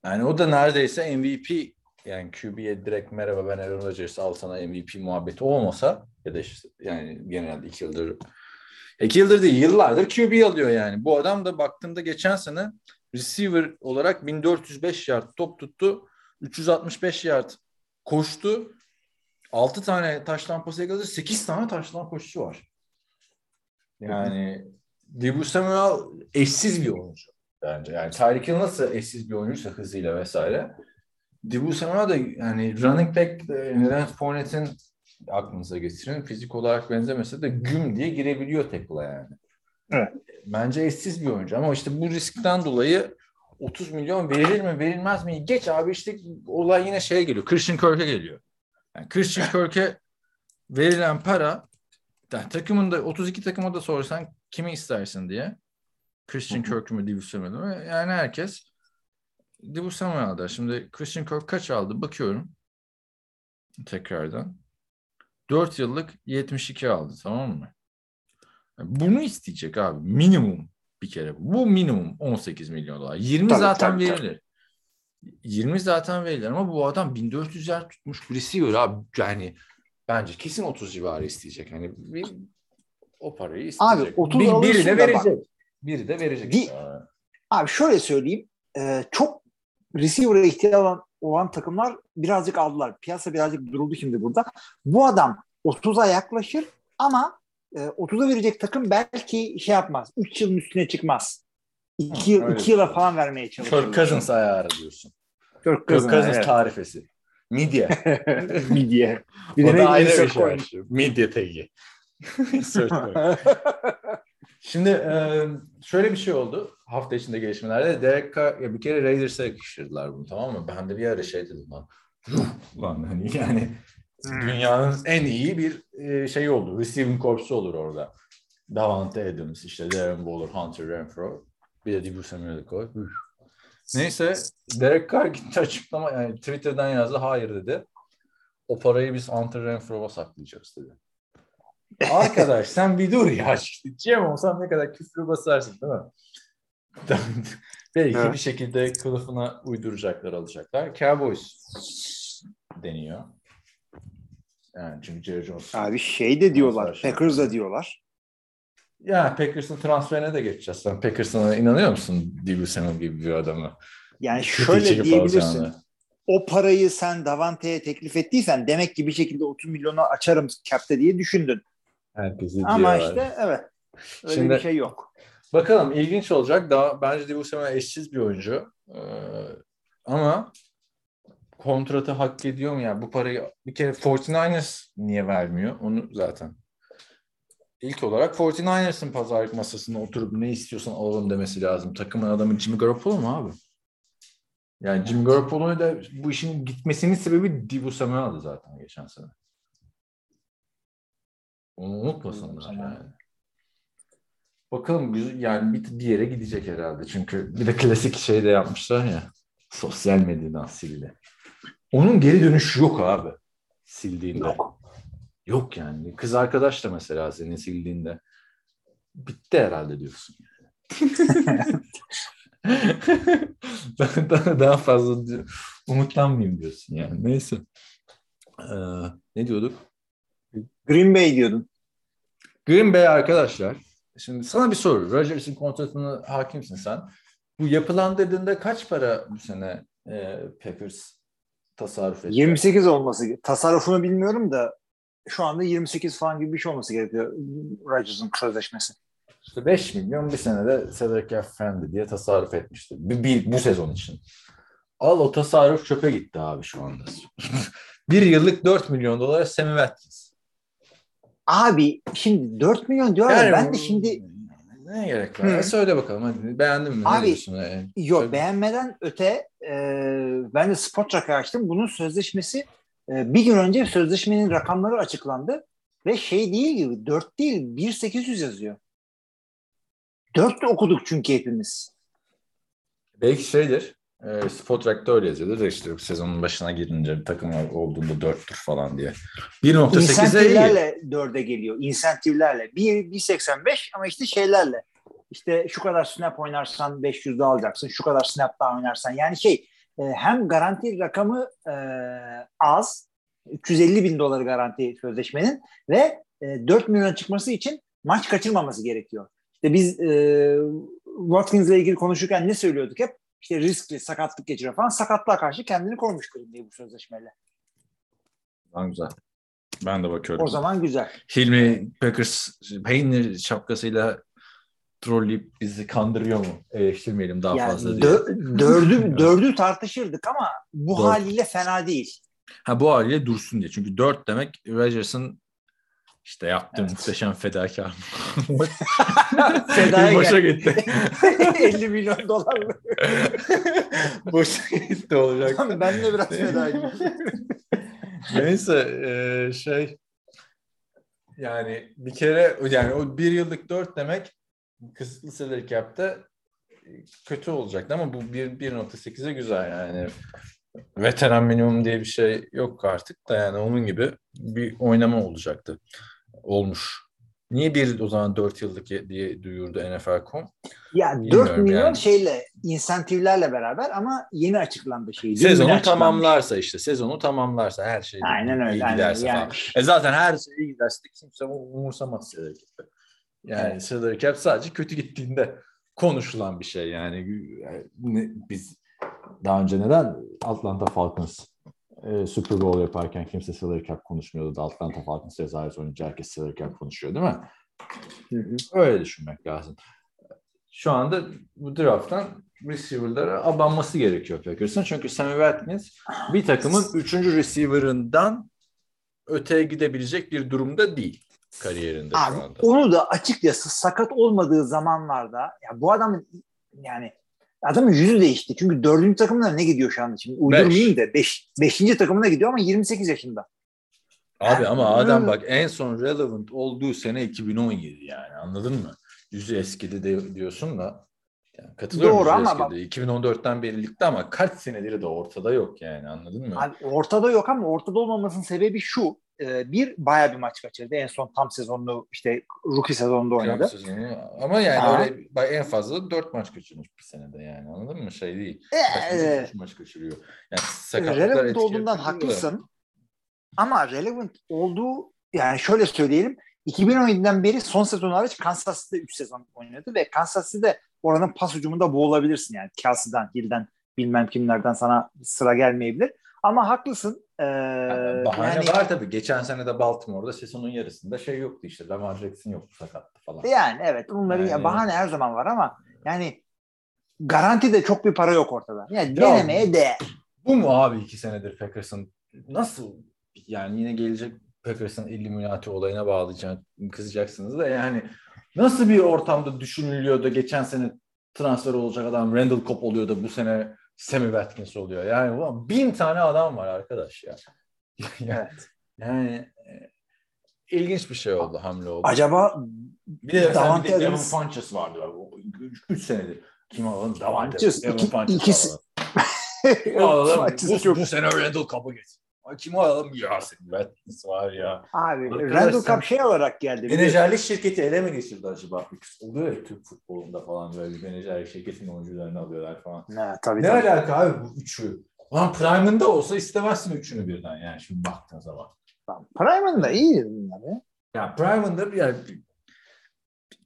Speaker 3: yani o da neredeyse MVP yani QB'ye direkt merhaba ben Aaron Rodgers al sana MVP muhabbeti olmasa ya da işte yani genelde iki yıldır iki yıldır değil yıllardır QB alıyor yani. Bu adam da baktığımda geçen sene receiver olarak 1405 yard top tuttu. 365 yard koştu. 6 tane taştan pas yakaladı. 8 tane taştan koşusu var. Yani Dibu Samuel eşsiz bir oyuncu bence. Yani Tyreek Hill nasıl eşsiz bir oyuncuysa hızıyla vesaire. Dibu Samuel da yani running back e, Leonard Fournette'in aklınıza getirin. Fizik olarak benzemese de güm diye girebiliyor tackle'a yani.
Speaker 4: Evet.
Speaker 3: Bence eşsiz bir oyuncu ama işte bu riskten dolayı 30 milyon verilir mi verilmez mi? Geç abi işte olay yine şeye geliyor. Christian Kirk'e geliyor. Yani Christian Kirk'e verilen para yani takımında 32 takıma da sorsan kimi istersin diye. Christian Kirk'ü mü Dibu Samuel'ı mı? Yani herkes Dibu Samuel'da. Şimdi Christian Kirk kaç aldı? Bakıyorum. Tekrardan. 4 yıllık 72 aldı tamam mı? Bunu isteyecek abi. Minimum bir kere. Bu minimum 18 milyon dolar. 20
Speaker 4: Tabii,
Speaker 3: zaten
Speaker 4: tabii,
Speaker 3: verilir. 20 zaten verilir ama bu adam 1400 yer tutmuş receiver abi. Yani bence kesin 30 civarı isteyecek. Hani bir, o parayı isteyecek.
Speaker 4: Abi 30
Speaker 3: bir, biri de
Speaker 4: da bak.
Speaker 3: verecek. Biri de verecek.
Speaker 4: Bir-. Abi şöyle söyleyeyim. e, çok receiver'a ihtiyaç olan, olan takımlar birazcık aldılar. Piyasa birazcık duruldu şimdi burada. Bu adam 30'a yaklaşır ama e, 30'a verecek takım belki şey yapmaz. 3 yılın üstüne çıkmaz. 2 yıl, iki yıla falan vermeye çalışır.
Speaker 3: Kirk Cousins ayarı diyorsun.
Speaker 4: Kirk
Speaker 3: Kirk
Speaker 4: Cousins.
Speaker 3: Cousins
Speaker 4: evet.
Speaker 3: tarifesi. Midye.
Speaker 4: Midye. Bir
Speaker 3: o da ayrı bir şey. Midye tagi. Şimdi e, şöyle bir şey oldu hafta içinde gelişmelerde. Derek Carr, ya bir kere Raiders'a yakıştırdılar bunu tamam mı? Ben de bir ara şey dedim lan. "Yuh lan hani yani dünyanın en iyi bir e, şey oldu. Receiving Corps'u olur orada. Davante Adams, işte Darren Waller, Hunter Renfro. Bir de Dibu Samuel'i koy. Neyse Derek Carr gitti açıklama yani Twitter'dan yazdı hayır dedi. O parayı biz Hunter Renfro'ya saklayacağız dedi. Arkadaş sen bir dur ya. GM olsam ne kadar küfrü basarsın değil mi? Belki
Speaker 4: Evet.
Speaker 3: bir şekilde kılıfına uyduracaklar alacaklar. Cowboys deniyor. Yani çünkü Jerry Jones.
Speaker 4: Abi şey de diyorlar. Packers da diyorlar.
Speaker 3: Ya Packers'ın transferine de geçeceğiz. Sen Packers'a inanıyor musun? Dibu Samuel gibi bir adamı.
Speaker 4: Yani şöyle diyebilirsin.
Speaker 3: alacağını.
Speaker 4: O parayı sen Davante'ye teklif ettiysen demek ki bir şekilde 30 milyonu açarım cap'te diye düşündün.
Speaker 3: Herkesi
Speaker 4: Ama
Speaker 3: diyorlar.
Speaker 4: işte evet. Öyle
Speaker 3: Şimdi-
Speaker 4: bir şey yok.
Speaker 3: Bakalım ilginç olacak. Daha bence Dibu Samuel eşsiz bir oyuncu. Ee, ama kontratı hak ediyor mu ya? Bu parayı bir kere 49ers niye vermiyor? Onu zaten. İlk olarak 49ers'ın pazarlık masasında oturup ne istiyorsan alalım demesi lazım. Takımın adamı Jimmy Garoppolo mu abi? Yani Jimmy Garoppolo'yu da bu işin gitmesinin sebebi Dibu Samuel'dı zaten geçen sene. Onu unutmasınlar yani. Bakalım yani bir, bir yere gidecek herhalde. Çünkü bir de klasik şey de yapmışlar ya. Sosyal medyadan sildi. Onun geri dönüşü yok abi. Sildiğinde.
Speaker 4: Yok.
Speaker 3: Yok yani. Kız arkadaş da mesela senin sildiğinde bitti herhalde diyorsun. daha, daha, daha fazla umutlanmayayım diyorsun yani. Neyse. Ee, ne diyorduk?
Speaker 4: Green Bay diyordun.
Speaker 3: Green Bay arkadaşlar. Şimdi sana bir soru. Rodgers'ın kontratına hakimsin sen. Bu yapılandırdığında kaç para bu sene e, Packers tasarruf etti?
Speaker 4: 28 olması. Tasarrufunu bilmiyorum da şu anda 28 falan gibi bir şey olması gerekiyor Rodgers'ın sözleşmesi.
Speaker 3: İşte 5 milyon bir senede Cedric Effendi diye tasarruf etmişti. Bir, bir- bu sezon için. Al o tasarruf çöpe gitti abi şu anda. bir yıllık 4 milyon dolara Sammy Watkins.
Speaker 4: Abi şimdi 4 milyon diyorlar ya, ben de şimdi
Speaker 3: Ne gerek var?
Speaker 4: Hı.
Speaker 3: Söyle bakalım hadi. Beğendin mi?
Speaker 4: Abi?
Speaker 3: E,
Speaker 4: yok
Speaker 3: söyle.
Speaker 4: beğenmeden öte e, ben de Spotrack'a açtım. Bunun sözleşmesi e, bir gün önce sözleşmenin rakamları açıklandı ve şey değil gibi 4 değil 1.800 yazıyor. 4 de okuduk çünkü hepimiz.
Speaker 3: Belki şeydir. E, Spotrack'ta öyle yazıyordur da işte sezonun başına girince bir takım olduğunda 4'tür falan diye. 1.8'e iyi.
Speaker 4: 4'e geliyor. İnsentivlerle. 1, 1.85 ama işte şeylerle. İşte şu kadar snap oynarsan 500 daha alacaksın. Şu kadar snap daha oynarsan. Yani şey e, hem garanti rakamı e, az. 350 bin doları garanti sözleşmenin ve e, 4 milyon çıkması için maç kaçırmaması gerekiyor. İşte biz e, Watkins'le ilgili konuşurken ne söylüyorduk hep? İşte riskli, sakatlık geçiriyor falan. Sakatlığa karşı kendini korumuş Green Bay bu sözleşmeyle.
Speaker 3: Tamam, güzel. Ben de bakıyorum.
Speaker 4: O zaman güzel.
Speaker 3: Hilmi Packers peynir şapkasıyla trolleyip bizi kandırıyor mu? Eleştirmeyelim daha
Speaker 4: Yani
Speaker 3: fazla diye.
Speaker 4: dö- dördü, dördü tartışırdık ama bu
Speaker 3: Dört.
Speaker 4: haliyle fena değil.
Speaker 3: Ha bu haliyle dursun diye. Çünkü 4 demek Rodgers'ın işte yaptığı
Speaker 4: Evet.
Speaker 3: muhteşem fedakar.
Speaker 4: Fedaya
Speaker 3: Boşa gitti.
Speaker 4: 50 milyon dolarlık.
Speaker 3: Boşa gitti olacak.
Speaker 4: ben de biraz fedayım.
Speaker 3: Neyse e, şey yani bir kere yani o bir yıllık dört demek kısıtlı salary cap'te kötü olacaktı ama bu bir 1.8'e güzel yani. Veteran minimum diye bir şey yok artık da yani onun gibi bir oynama olacaktı. Olmuş. Niye bir o zaman 4 yıllık diye duyurdu NFL.com?
Speaker 4: Ya 4
Speaker 3: Bilmiyorum
Speaker 4: milyon
Speaker 3: yani.
Speaker 4: şeyle insentivlerle beraber ama yeni açıklandı şey.
Speaker 3: Sezonu tamamlarsa işte sezonu tamamlarsa her şey
Speaker 4: Aynen öyle.
Speaker 3: iyi
Speaker 4: aynen
Speaker 3: giderse
Speaker 4: öyle.
Speaker 3: falan.
Speaker 4: Yani,
Speaker 3: E zaten her şey iyi giderse de kimse umursamaz salary. Yani
Speaker 4: Evet.
Speaker 3: salary cap sadece kötü gittiğinde konuşulan bir şey yani. Ne- Biz daha önce neden Atlanta Falcons e, Super Bowl yaparken kimse salary cap konuşmuyordu da Atlanta Falcons rezalet oynayınca herkes salary cap konuşuyor değil mi?
Speaker 4: Hı hı.
Speaker 3: Öyle düşünmek lazım. Şu anda bu drafttan receiver'lara abanması gerekiyor Packers'ın. Çünkü Sammy Watkins bir takımın üçüncü receiver'ından öteye gidebilecek bir durumda değil kariyerinde
Speaker 4: Abi,
Speaker 3: şu anda.
Speaker 4: onu da açıkçası sakat olmadığı zamanlarda ya bu adamın yani adamın yüzü değişti. Çünkü dördüncü takımına ne gidiyor şu anda şimdi? Uydurmayayım da beş, beşinci takımına gidiyor ama 28 yaşında.
Speaker 3: Abi ama adam bak en son relevant olduğu sene 2017 yani anladın mı? Yüzü eskidi de diyorsun da yani katılıyorum
Speaker 4: Doğru ama
Speaker 3: eskidi. 2014'ten beri ligde ama kaç senedir de ortada yok yani anladın mı?
Speaker 4: Abi ortada yok ama ortada olmamasının sebebi şu. E, Bir bayağı bir maç kaçırdı. En son tam sezonunu işte rookie sezonunda oynadı.
Speaker 3: Sezonu. Ama yani
Speaker 4: Ha.
Speaker 3: öyle en fazla 4 maç kaçırmış bir senede yani anladın mı? Şey değil.
Speaker 4: Ee,
Speaker 3: maç, kaçırıyor. Yani sakatlıklar
Speaker 4: olduğundan
Speaker 3: da.
Speaker 4: haklısın. Ama relevant olduğu yani şöyle söyleyelim 2017'den beri son sezon hariç Kansas City'de 3 sezon oynadı ve Kansas City'de oranın pas ucumunda boğulabilirsin yani. Kelsey'den, Hill'den bilmem kimlerden sana sıra gelmeyebilir. Ama haklısın. Ee,
Speaker 3: Yani bahane
Speaker 4: yani,
Speaker 3: var tabii. Geçen sene de Baltimore'da sezonun yarısında şey yoktu işte. Lamar Jackson yoktu sakattı falan.
Speaker 4: yani evet bunların
Speaker 3: Yani-
Speaker 4: bahane her zaman var ama yani garanti de çok bir para yok ortada. Yani
Speaker 3: Ya-
Speaker 4: denemeye değer.
Speaker 3: Bu mu abi iki senedir Packers'ın nasıl yani yine gelecek Packers'ın Illuminati olayına bağlayacak kızacaksınız da yani nasıl bir ortamda düşünülüyor da geçen sene transfer olacak adam Randall Cobb oluyor da bu sene Sammy Watkins oluyor. Yani ulan bin tane adam var arkadaş ya. yani,
Speaker 4: Evet.
Speaker 3: yani e, ilginç bir şey oldu hamle oldu.
Speaker 4: Acaba
Speaker 3: Bir de
Speaker 4: Davante
Speaker 3: bir de
Speaker 4: Adams-
Speaker 3: Funches vardı. 3 senedir. Kim alalım? Davante.
Speaker 4: Funches, iki-
Speaker 3: Funches
Speaker 4: ikisi-
Speaker 3: alalım. Bu, sene Randall Cobb'u getir. Ay, Kim alalım? Ya senin Watkins var ya.
Speaker 4: Abi
Speaker 3: Arkadaş
Speaker 4: Randall Cobb şey olarak geldi.
Speaker 3: Menajerlik şirketi ele mi geçirdi acaba? Oluyor ya Türk futbolunda falan böyle bir menajerlik şirketin oyuncularını alıyorlar falan.
Speaker 4: Ne, tabii,
Speaker 3: Ne
Speaker 4: tabii.
Speaker 3: alaka abi bu üçü? Lan Prime'ında olsa istemezsin üçünü birden yani şimdi baktığın zaman.
Speaker 4: Tamam. Prime'ın da iyi bunlar ya.
Speaker 3: Ya Prime'ında yani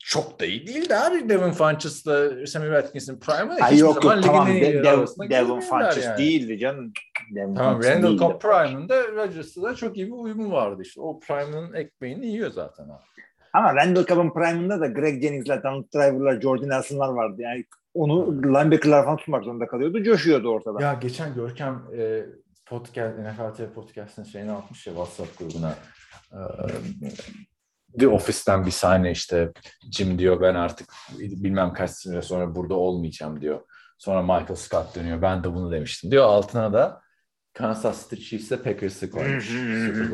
Speaker 3: çok da iyi değil de abi Devin Funches'la Sammy Watkins'in Prime'ı
Speaker 4: Ay yok yok tamam De- Devin
Speaker 3: girmiyorlar
Speaker 4: Funches
Speaker 3: yani.
Speaker 4: değildi canım. Devin
Speaker 3: Tamam
Speaker 4: Funches
Speaker 3: Randall
Speaker 4: değildi.
Speaker 3: Cobb Prime'ında Rodgers'la çok iyi bir uyumu vardı işte. O Prime'ın ekmeğini yiyor zaten abi.
Speaker 4: Ama Randall Cobb'ın Prime'ında da Greg Jennings'ler, Donald Driver'lar, Jordan Nelson'lar vardı. Yani onu linebacker'lar falan tutmak zorunda kalıyordu. Coşuyordu ortada.
Speaker 3: Ya geçen Görkem e, podcast, NFL TV podcast'ın şeyini atmış ya WhatsApp grubuna. E, The Office'ten bir sahne işte Jim diyor ben artık bilmem kaç sene sonra burada olmayacağım diyor. Sonra Michael Scott dönüyor ben de bunu demiştim diyor. Altına da Kansas City Chiefs'e Packers'ı koymuş.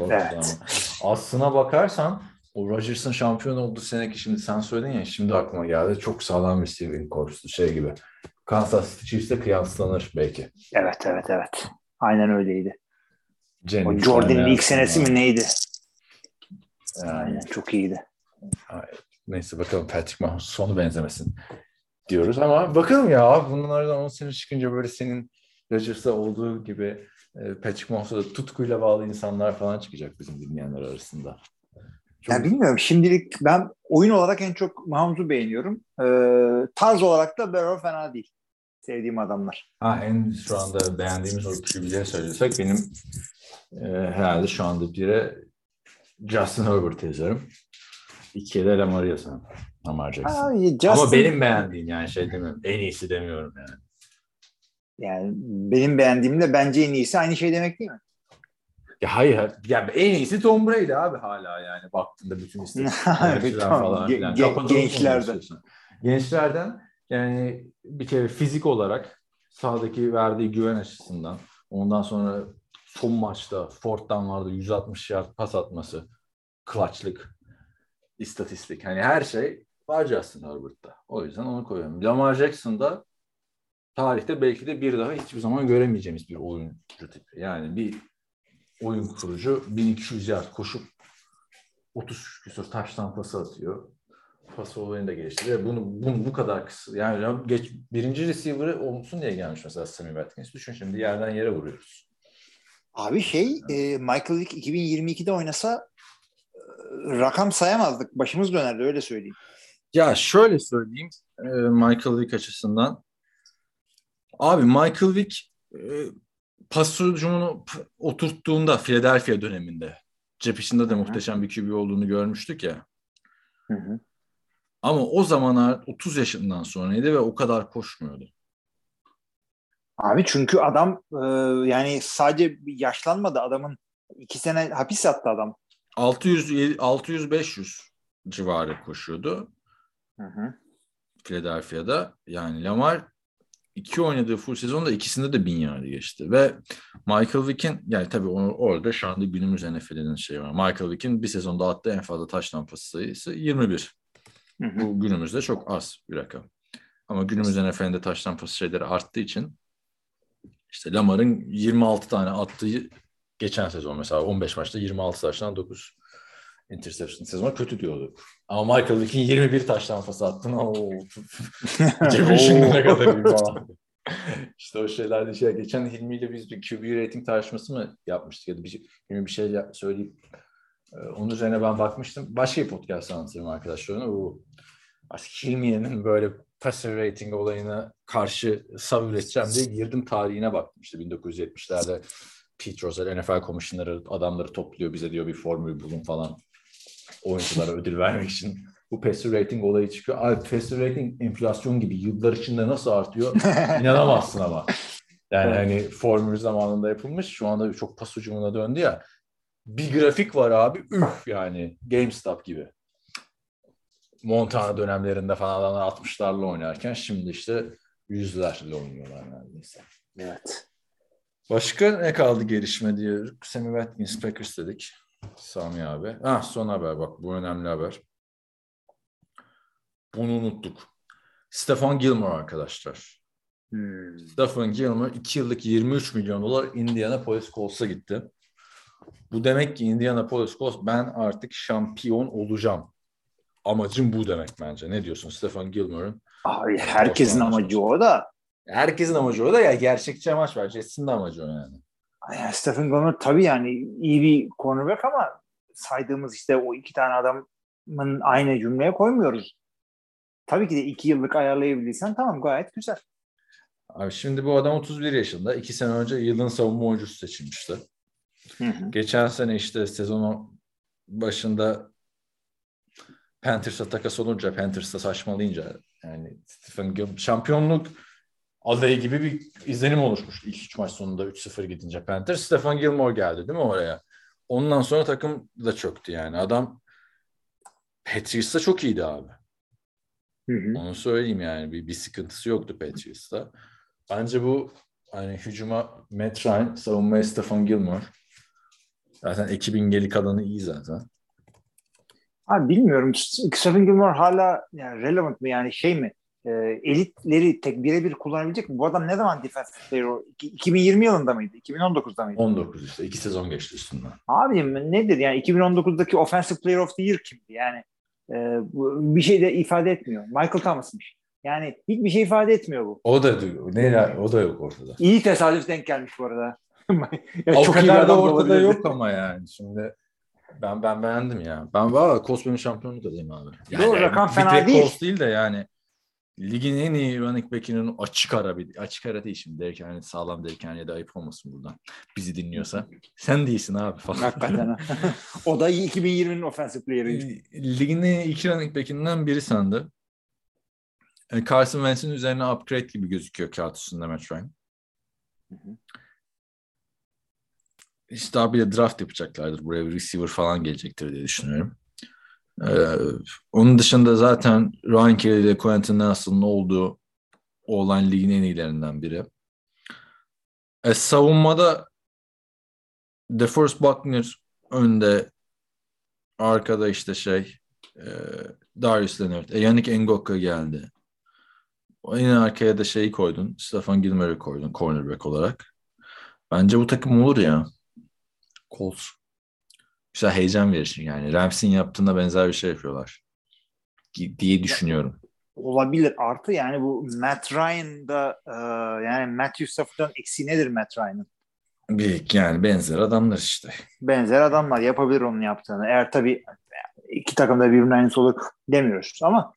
Speaker 4: Evet.
Speaker 3: Aslına bakarsan o Rodgers'ın şampiyon olduğu seneki şimdi sen söyledin ya şimdi aklıma geldi. Çok sağlam bir receiving corps'tu şey gibi. Kansas City Chiefs'e kıyaslanır belki.
Speaker 4: Evet evet evet. Aynen öyleydi. O
Speaker 3: Jennings
Speaker 4: Jordan'ın ilk senesi mi neydi?
Speaker 3: Yani,
Speaker 4: Aynen çok iyiydi.
Speaker 3: neyse bakalım Patrick Mahomes sonu benzemesin diyoruz ama bakalım ya bunlardan 10 sene çıkınca böyle senin Rodgers'ta olduğu gibi e, Patrick Mahomes'a da tutkuyla bağlı insanlar falan çıkacak bizim dinleyenler arasında. Çok-
Speaker 4: Ya bilmiyorum şimdilik ben oyun olarak en çok Mahomes'u beğeniyorum. Ee, tarz olarak da Burrow fena değil. Sevdiğim adamlar.
Speaker 3: Ha, en şu anda beğendiğimiz o QB'leri söylüyorsak benim e, herhalde şu anda bire Justin Herbert yazarım. İkiye de Lamar yazarım. Lamar Jackson.
Speaker 4: Ha, Justin,
Speaker 5: Ama benim beğendiğim yani şey demiyorum. En iyisi demiyorum yani.
Speaker 4: yani benim beğendiğimde bence en iyisi aynı şey demek değil mi?
Speaker 5: Ya hayır. Ya en iyisi Tom Brady abi hala yani baktığında bütün istatistikler falan filan.
Speaker 4: ge- gençlerden.
Speaker 5: Gençlerden yani bir kere fizik olarak sahadaki verdiği güven açısından ondan sonra son maçta Ford'dan vardı 160 yard pas atması clutchlık istatistik. Hani her şey var Justin Herbert'ta. O yüzden onu koyuyorum. Lamar Jackson'da tarihte belki de bir daha hiçbir zaman göremeyeceğimiz bir oyuncu tipi. Yani bir oyun kurucu 1200 yard koşup 30 küsur taş tampası atıyor. Pas olayını da geliştiriyor. Bunu, bunu bu kadar kısa. Yani geç, birinci receiver'ı olsun diye gelmiş mesela Sammy Watkins. Düşün şimdi yerden yere vuruyoruz.
Speaker 4: Abi şey e, Michael Vick 2022'de oynasa e, rakam sayamazdık. Başımız dönerdi öyle söyleyeyim.
Speaker 3: Ya şöyle söyleyeyim e, Michael Vick açısından. Abi Michael Vick e, pas hücumunu p- oturttuğunda Philadelphia döneminde cep içinde de muhteşem bir QB olduğunu görmüştük ya.
Speaker 4: Hı hı.
Speaker 3: Ama o zamanlar 30 yaşından sonraydı ve o kadar koşmuyordu.
Speaker 4: Abi çünkü adam e, yani sadece yaşlanmadı adamın iki sene hapis yattı adam.
Speaker 3: 600 600-500 civarı koşuyordu
Speaker 4: Hı hı.
Speaker 3: Philadelphia'da. Yani Lamar iki oynadığı full sezonda ikisinde de bin yardı geçti. Ve Michael Vick'in yani tabii onu, orada şu anda günümüz NFL'inin şeyi var. Michael Vick'in bir sezonda attığı en fazla taş tampası sayısı 21.
Speaker 4: Hı hı.
Speaker 3: Bu günümüzde çok az bir rakam. Ama günümüz NFL'inde taş tampası şeyleri arttığı için işte Lamar'ın 26 tane attığı geçen sezon mesela 15 maçta 26 taştan 9 interception sezonu kötü diyordu. Ama Michael Vick'in 21 taş o Cebin şimdi ne kadar iyi falan. işte o şeylerde şey geçen Hilmi ile biz bir QB rating tartışması mı yapmıştık ya da bir şey, Hilmi bir şey söyleyip e, onun üzerine ben bakmıştım. Başka bir podcast anlatırım arkadaşlarına. Bu Hilmi'nin böyle passer rating olayına karşı sav üreteceğim diye girdim tarihine baktım. İşte 1970'lerde Pete Rozelle NFL komisyonları adamları topluyor bize diyor bir formül bulun falan oyunculara ödül vermek için bu passer rating olayı çıkıyor. Abi passer rating enflasyon gibi yıllar içinde nasıl artıyor inanamazsın ama. Yani hani formül zamanında yapılmış şu anda çok pas ucumuna döndü ya. Bir grafik var abi üf yani GameStop gibi. Montana dönemlerinde falan adamlar 60'larla oynarken şimdi işte yüzlerle oynuyorlar neredeyse.
Speaker 4: Evet.
Speaker 3: Başka ne kaldı gelişme diye Sammy Watkins Packers dedik. Sami abi. Ah son haber bak bu önemli haber. Bunu unuttuk. Stefan Gilmore arkadaşlar.
Speaker 4: Hmm.
Speaker 3: Stephen Gilmore 2 yıllık 23 milyon dolar Indianapolis Colts'a gitti. Bu demek ki Indianapolis Colts ben artık şampiyon olacağım. Amacım bu demek bence. Ne diyorsun Stephen Gilmore'un?
Speaker 4: Abi herkesin
Speaker 3: Osman
Speaker 4: amacı o da.
Speaker 3: Herkesin amacı o da ya gerçekçi amaç var. Jets'in de amacı o yani.
Speaker 4: Yani Stephen Gilmore tabii yani iyi bir cornerback ama saydığımız işte o iki tane adamın aynı cümleye koymuyoruz. Tabii ki de iki yıllık ayarlayabilirsen tamam gayet güzel.
Speaker 3: Abi şimdi bu adam 31 yaşında. İki sene önce yılın savunma oyuncusu seçilmişti.
Speaker 4: Hı hı.
Speaker 3: Geçen sene işte sezonun başında Panthers'a takas olunca, Panthers'ta saçmalayınca yani Stephen Gil şampiyonluk adayı gibi bir izlenim oluşmuştu. İlk üç maç sonunda 3-0 gidince Panthers. Stephen Gilmore geldi değil mi oraya? Ondan sonra takım da çöktü yani. Adam Patriots'ta çok iyiydi abi.
Speaker 4: Hı hı.
Speaker 3: Onu söyleyeyim yani. Bir, bir sıkıntısı yoktu Patriots'ta. Bence bu hani hücuma Matt Ryan, savunmaya Stephen Gilmore. Zaten ekibin geri kalanı iyi zaten.
Speaker 4: Abi bilmiyorum. Stephen Gilmore hala yani relevant mı yani şey mi? E, elitleri tek birebir kullanabilecek mi? Bu adam ne zaman defensive player o? İki- 2020 yılında mıydı? 2019'da mıydı?
Speaker 3: 19 işte. iki sezon geçti üstünden.
Speaker 4: Abim nedir yani 2019'daki offensive player of the year kimdi? Yani e, bir şey de ifade etmiyor. Michael Thomas'mış. Yani hiçbir şey ifade etmiyor bu.
Speaker 3: O da ne o da yok ortada.
Speaker 4: İyi tesadüf denk gelmiş bu arada. ya
Speaker 3: o
Speaker 4: çok
Speaker 3: kadar da ortada yok ama yani şimdi ben ben beğendim ya. Ben valla Colts benim şampiyonluk adayım abi.
Speaker 4: Doğru, rakam
Speaker 3: bir
Speaker 4: fena değil.
Speaker 3: Colts değil de yani ligin en iyi running back'inin açık ara bir açık ara değil şimdi Derek Henry sağlam Derek Henry'e de ayıp olmasın buradan. Bizi dinliyorsa. Sen değilsin abi falan.
Speaker 4: Hakikaten. ha. o da 2020'nin offensive player'ıydı.
Speaker 3: Ligin en iyi iki running back'inden biri sandı. E, Carson Wentz'in üzerine upgrade gibi gözüküyor kağıt üstünde Matt Ryan. İşte daha bir de draft yapacaklardır. Buraya bir receiver falan gelecektir diye düşünüyorum. Ee, onun dışında zaten Ryan Kelly ile Quentin Nelson'ın olduğu olan ligin en iyilerinden biri. E, savunmada DeForest Buckner önde arkada işte şey e, Darius Leonard. E, Yannick Ngokka geldi. En arkaya da şeyi koydun. Stefan Gilmer'i koydun cornerback olarak. Bence bu takım olur ya. Colts. Güzel heyecan verir yani. Rams'in yaptığına benzer bir şey yapıyorlar. Diye düşünüyorum.
Speaker 4: Olabilir. Artı yani bu Matt Ryan'da e, yani Matthew Stafford'dan eksiği nedir Matt Ryan'ın?
Speaker 3: Bir, yani benzer adamlar işte.
Speaker 4: Benzer adamlar yapabilir onun yaptığını. Eğer tabii iki takım da birbirine aynısı olur demiyoruz ama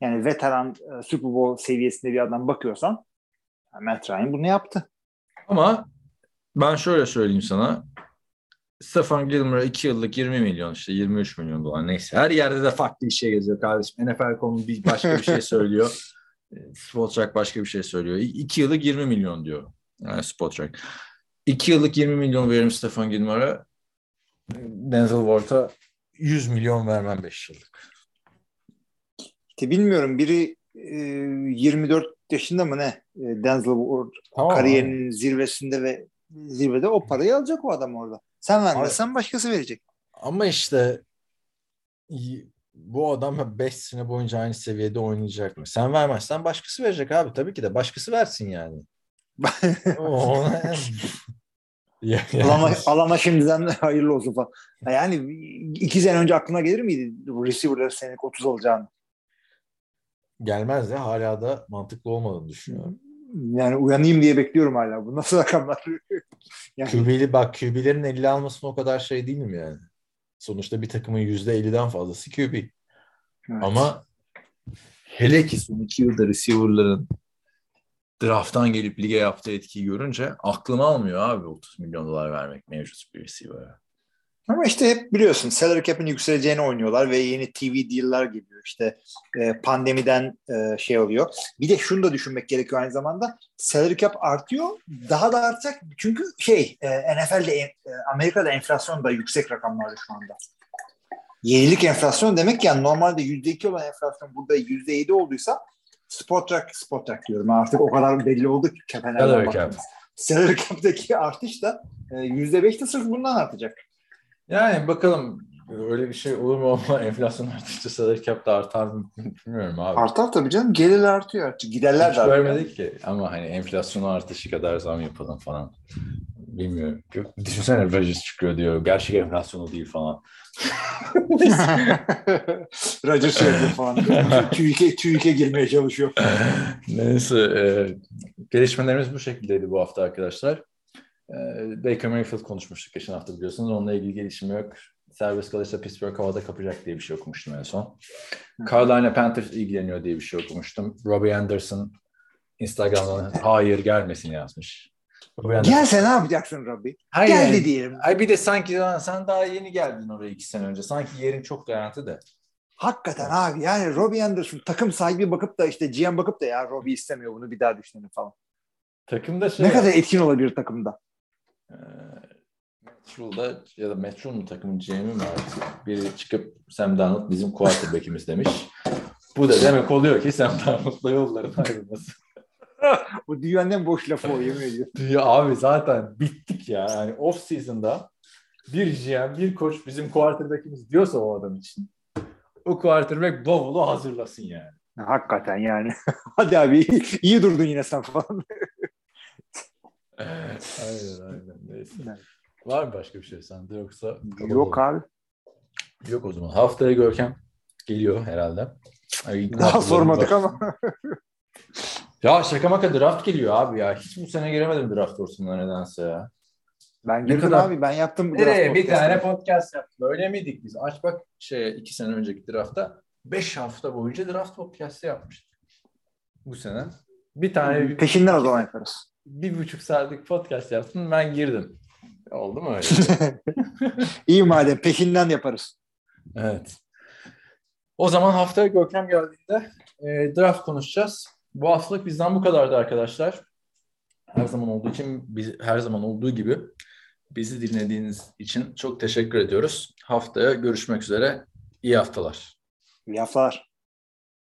Speaker 4: yani veteran e, Super Bowl seviyesinde bir adam bakıyorsan Matt Ryan bunu yaptı.
Speaker 3: Ama ben şöyle söyleyeyim sana. Stefan Gilmore'a 2 yıllık 20 milyon işte 23 milyon dolar neyse. Her yerde de farklı bir şey yazıyor kardeşim. NFL.com bir başka bir şey söylüyor. Spotrac başka bir şey söylüyor. 2 yıllık 20 milyon diyor. Yani Spotrac. 2 yıllık 20 milyon veririm Stefan Gilmore'a. Denzel Ward'a 100 milyon vermem 5 yıllık.
Speaker 4: İşte bilmiyorum biri e, 24 yaşında mı ne E, Denzel Ward
Speaker 3: Tamam.
Speaker 4: kariyerinin zirvesinde ve zirvede o parayı alacak o adam orada. Sen vermezsen başkası verecek.
Speaker 3: Ama işte bu adam 5 sene boyunca aynı seviyede oynayacak mı? Sen vermezsen başkası verecek abi. Tabii ki de başkası versin yani. Ona... Ya- yani-
Speaker 4: alana, alana şimdiden hayırlı olsun falan. Yani iki sene önce aklına gelir miydi bu receiver'ları senelik 30 alacağını?
Speaker 3: gelmez de hala da mantıklı olmadığını düşünüyorum.
Speaker 4: Yani uyanayım diye bekliyorum hala. Bu nasıl rakamlar? yani,
Speaker 3: QB'li bak QB'lerin 50 almasının o kadar şey değil mi yani? Sonuçta bir takımın %50'den fazlası QB.
Speaker 4: evet.
Speaker 3: Ama hele ki son iki yılda receiver'ların drafttan gelip lige yaptığı etkiyi görünce aklım almıyor abi 30 milyon dolar vermek mevcut bir receiver'a.
Speaker 4: Ama işte hep biliyorsun salary cap'in yükseleceğini oynuyorlar ve yeni TV deal'lar geliyor. İşte e, pandemiden e, şey oluyor. Bir de şunu da düşünmek gerekiyor aynı zamanda. Salary cap artıyor. Daha da artacak. Çünkü şey e, NFL'de e, Amerika'da enflasyon da yüksek rakamlarda şu anda. Yenilik enflasyon demek yani normalde %2 olan enflasyon burada %7 olduysa Spotrac, Spotrac diyorum artık o kadar belli oldu ki kepelerden
Speaker 3: Salary cap.
Speaker 4: Salary cap'teki artış da e, %5 de sırf bundan artacak.
Speaker 3: Yani bakalım öyle bir şey olur mu ama enflasyon arttıkça salary cap da artar mı bilmiyorum abi.
Speaker 4: Artar tabii canım. Gelirler artıyor artık. Giderler
Speaker 3: Hiç
Speaker 4: de artıyor.
Speaker 3: görmedik ki ama hani enflasyon artışı kadar zam yapalım falan. Bilmiyorum. Düşünsene Rodgers çıkıyor diyor. Gerçek enflasyon o değil falan.
Speaker 4: Roger şey yapıyor falan. TÜİK'e, TÜİK'e girmeye çalışıyor.
Speaker 3: Neyse. E, gelişmelerimiz bu şekildeydi bu hafta arkadaşlar. E, Baker Mayfield konuşmuştuk geçen hafta biliyorsunuz. Onunla ilgili gelişme yok. Serbest kalırsa Pittsburgh havada kapacak diye bir şey okumuştum en son. Carolina Panthers ilgileniyor diye bir şey okumuştum. Robbie Anderson Instagram'dan hayır gelmesin yazmış.
Speaker 4: Gelse ne yapacaksın Rabbi?
Speaker 3: Hayır,
Speaker 4: Geldi
Speaker 3: yani-
Speaker 4: diyelim.
Speaker 3: Ay bir de sanki lan sen daha yeni geldin oraya iki sene önce. Sanki yerin çok garanti de.
Speaker 4: Hakikaten abi yani Robbie Anderson takım sahibi bakıp da işte GM bakıp da ya Robbie istemiyor bunu bir daha düşünelim falan.
Speaker 3: Takımda şey
Speaker 4: Ne kadar etkin olabilir takımda?
Speaker 3: Ee, Metrul'da ya da Metrul mu takımın GM'i mi artık? Biri çıkıp Sam Darnold bizim quarterback'imiz demiş. Bu da demek oluyor ki Sam Darnold'la yolların ayrılması.
Speaker 4: Bu dünyanın en boş lafı o yemin ediyorum.
Speaker 3: Ya abi zaten bittik ya. Yani off season'da bir GM, bir koç bizim quarterback'imiz diyorsa o adam için o quarterback bavulu hazırlasın yani.
Speaker 4: Hakikaten yani. Hadi abi iyi, iyi durdun yine sen falan.
Speaker 3: Aynen aynen. Neyse.
Speaker 4: Evet.
Speaker 3: Var mı başka bir şey sende yoksa?
Speaker 4: Yok abi.
Speaker 3: Yok o zaman. Haftaya Görkem geliyor herhalde. Ay,
Speaker 4: Daha sormadık ama.
Speaker 3: Ya şaka maka draft geliyor abi ya. Hiç bu sene giremedim draft kursuna nedense ya.
Speaker 4: Ben girdim
Speaker 3: kadar-
Speaker 4: abi ben yaptım. bu
Speaker 3: Nereye
Speaker 4: draft
Speaker 3: bir tane podcast yaptık. Öyle miydik biz? Aç bak şeye iki sene önceki draftta. Beş hafta boyunca draft podcast'ı yapmıştık. bu sene. Bir tane
Speaker 4: Peşinden o zaman yaparız.
Speaker 3: Bir buçuk saatlik podcast yaptın ben girdim. Oldu mu öyle?
Speaker 4: İyi madem peşinden yaparız.
Speaker 3: evet. O zaman haftaya Görkem geldiğinde e, draft konuşacağız. Bu haftalık bizden bu kadardı arkadaşlar. Her zaman olduğu için biz, her zaman olduğu gibi bizi dinlediğiniz için çok teşekkür ediyoruz. Haftaya görüşmek üzere. İyi haftalar.
Speaker 4: İyi haftalar.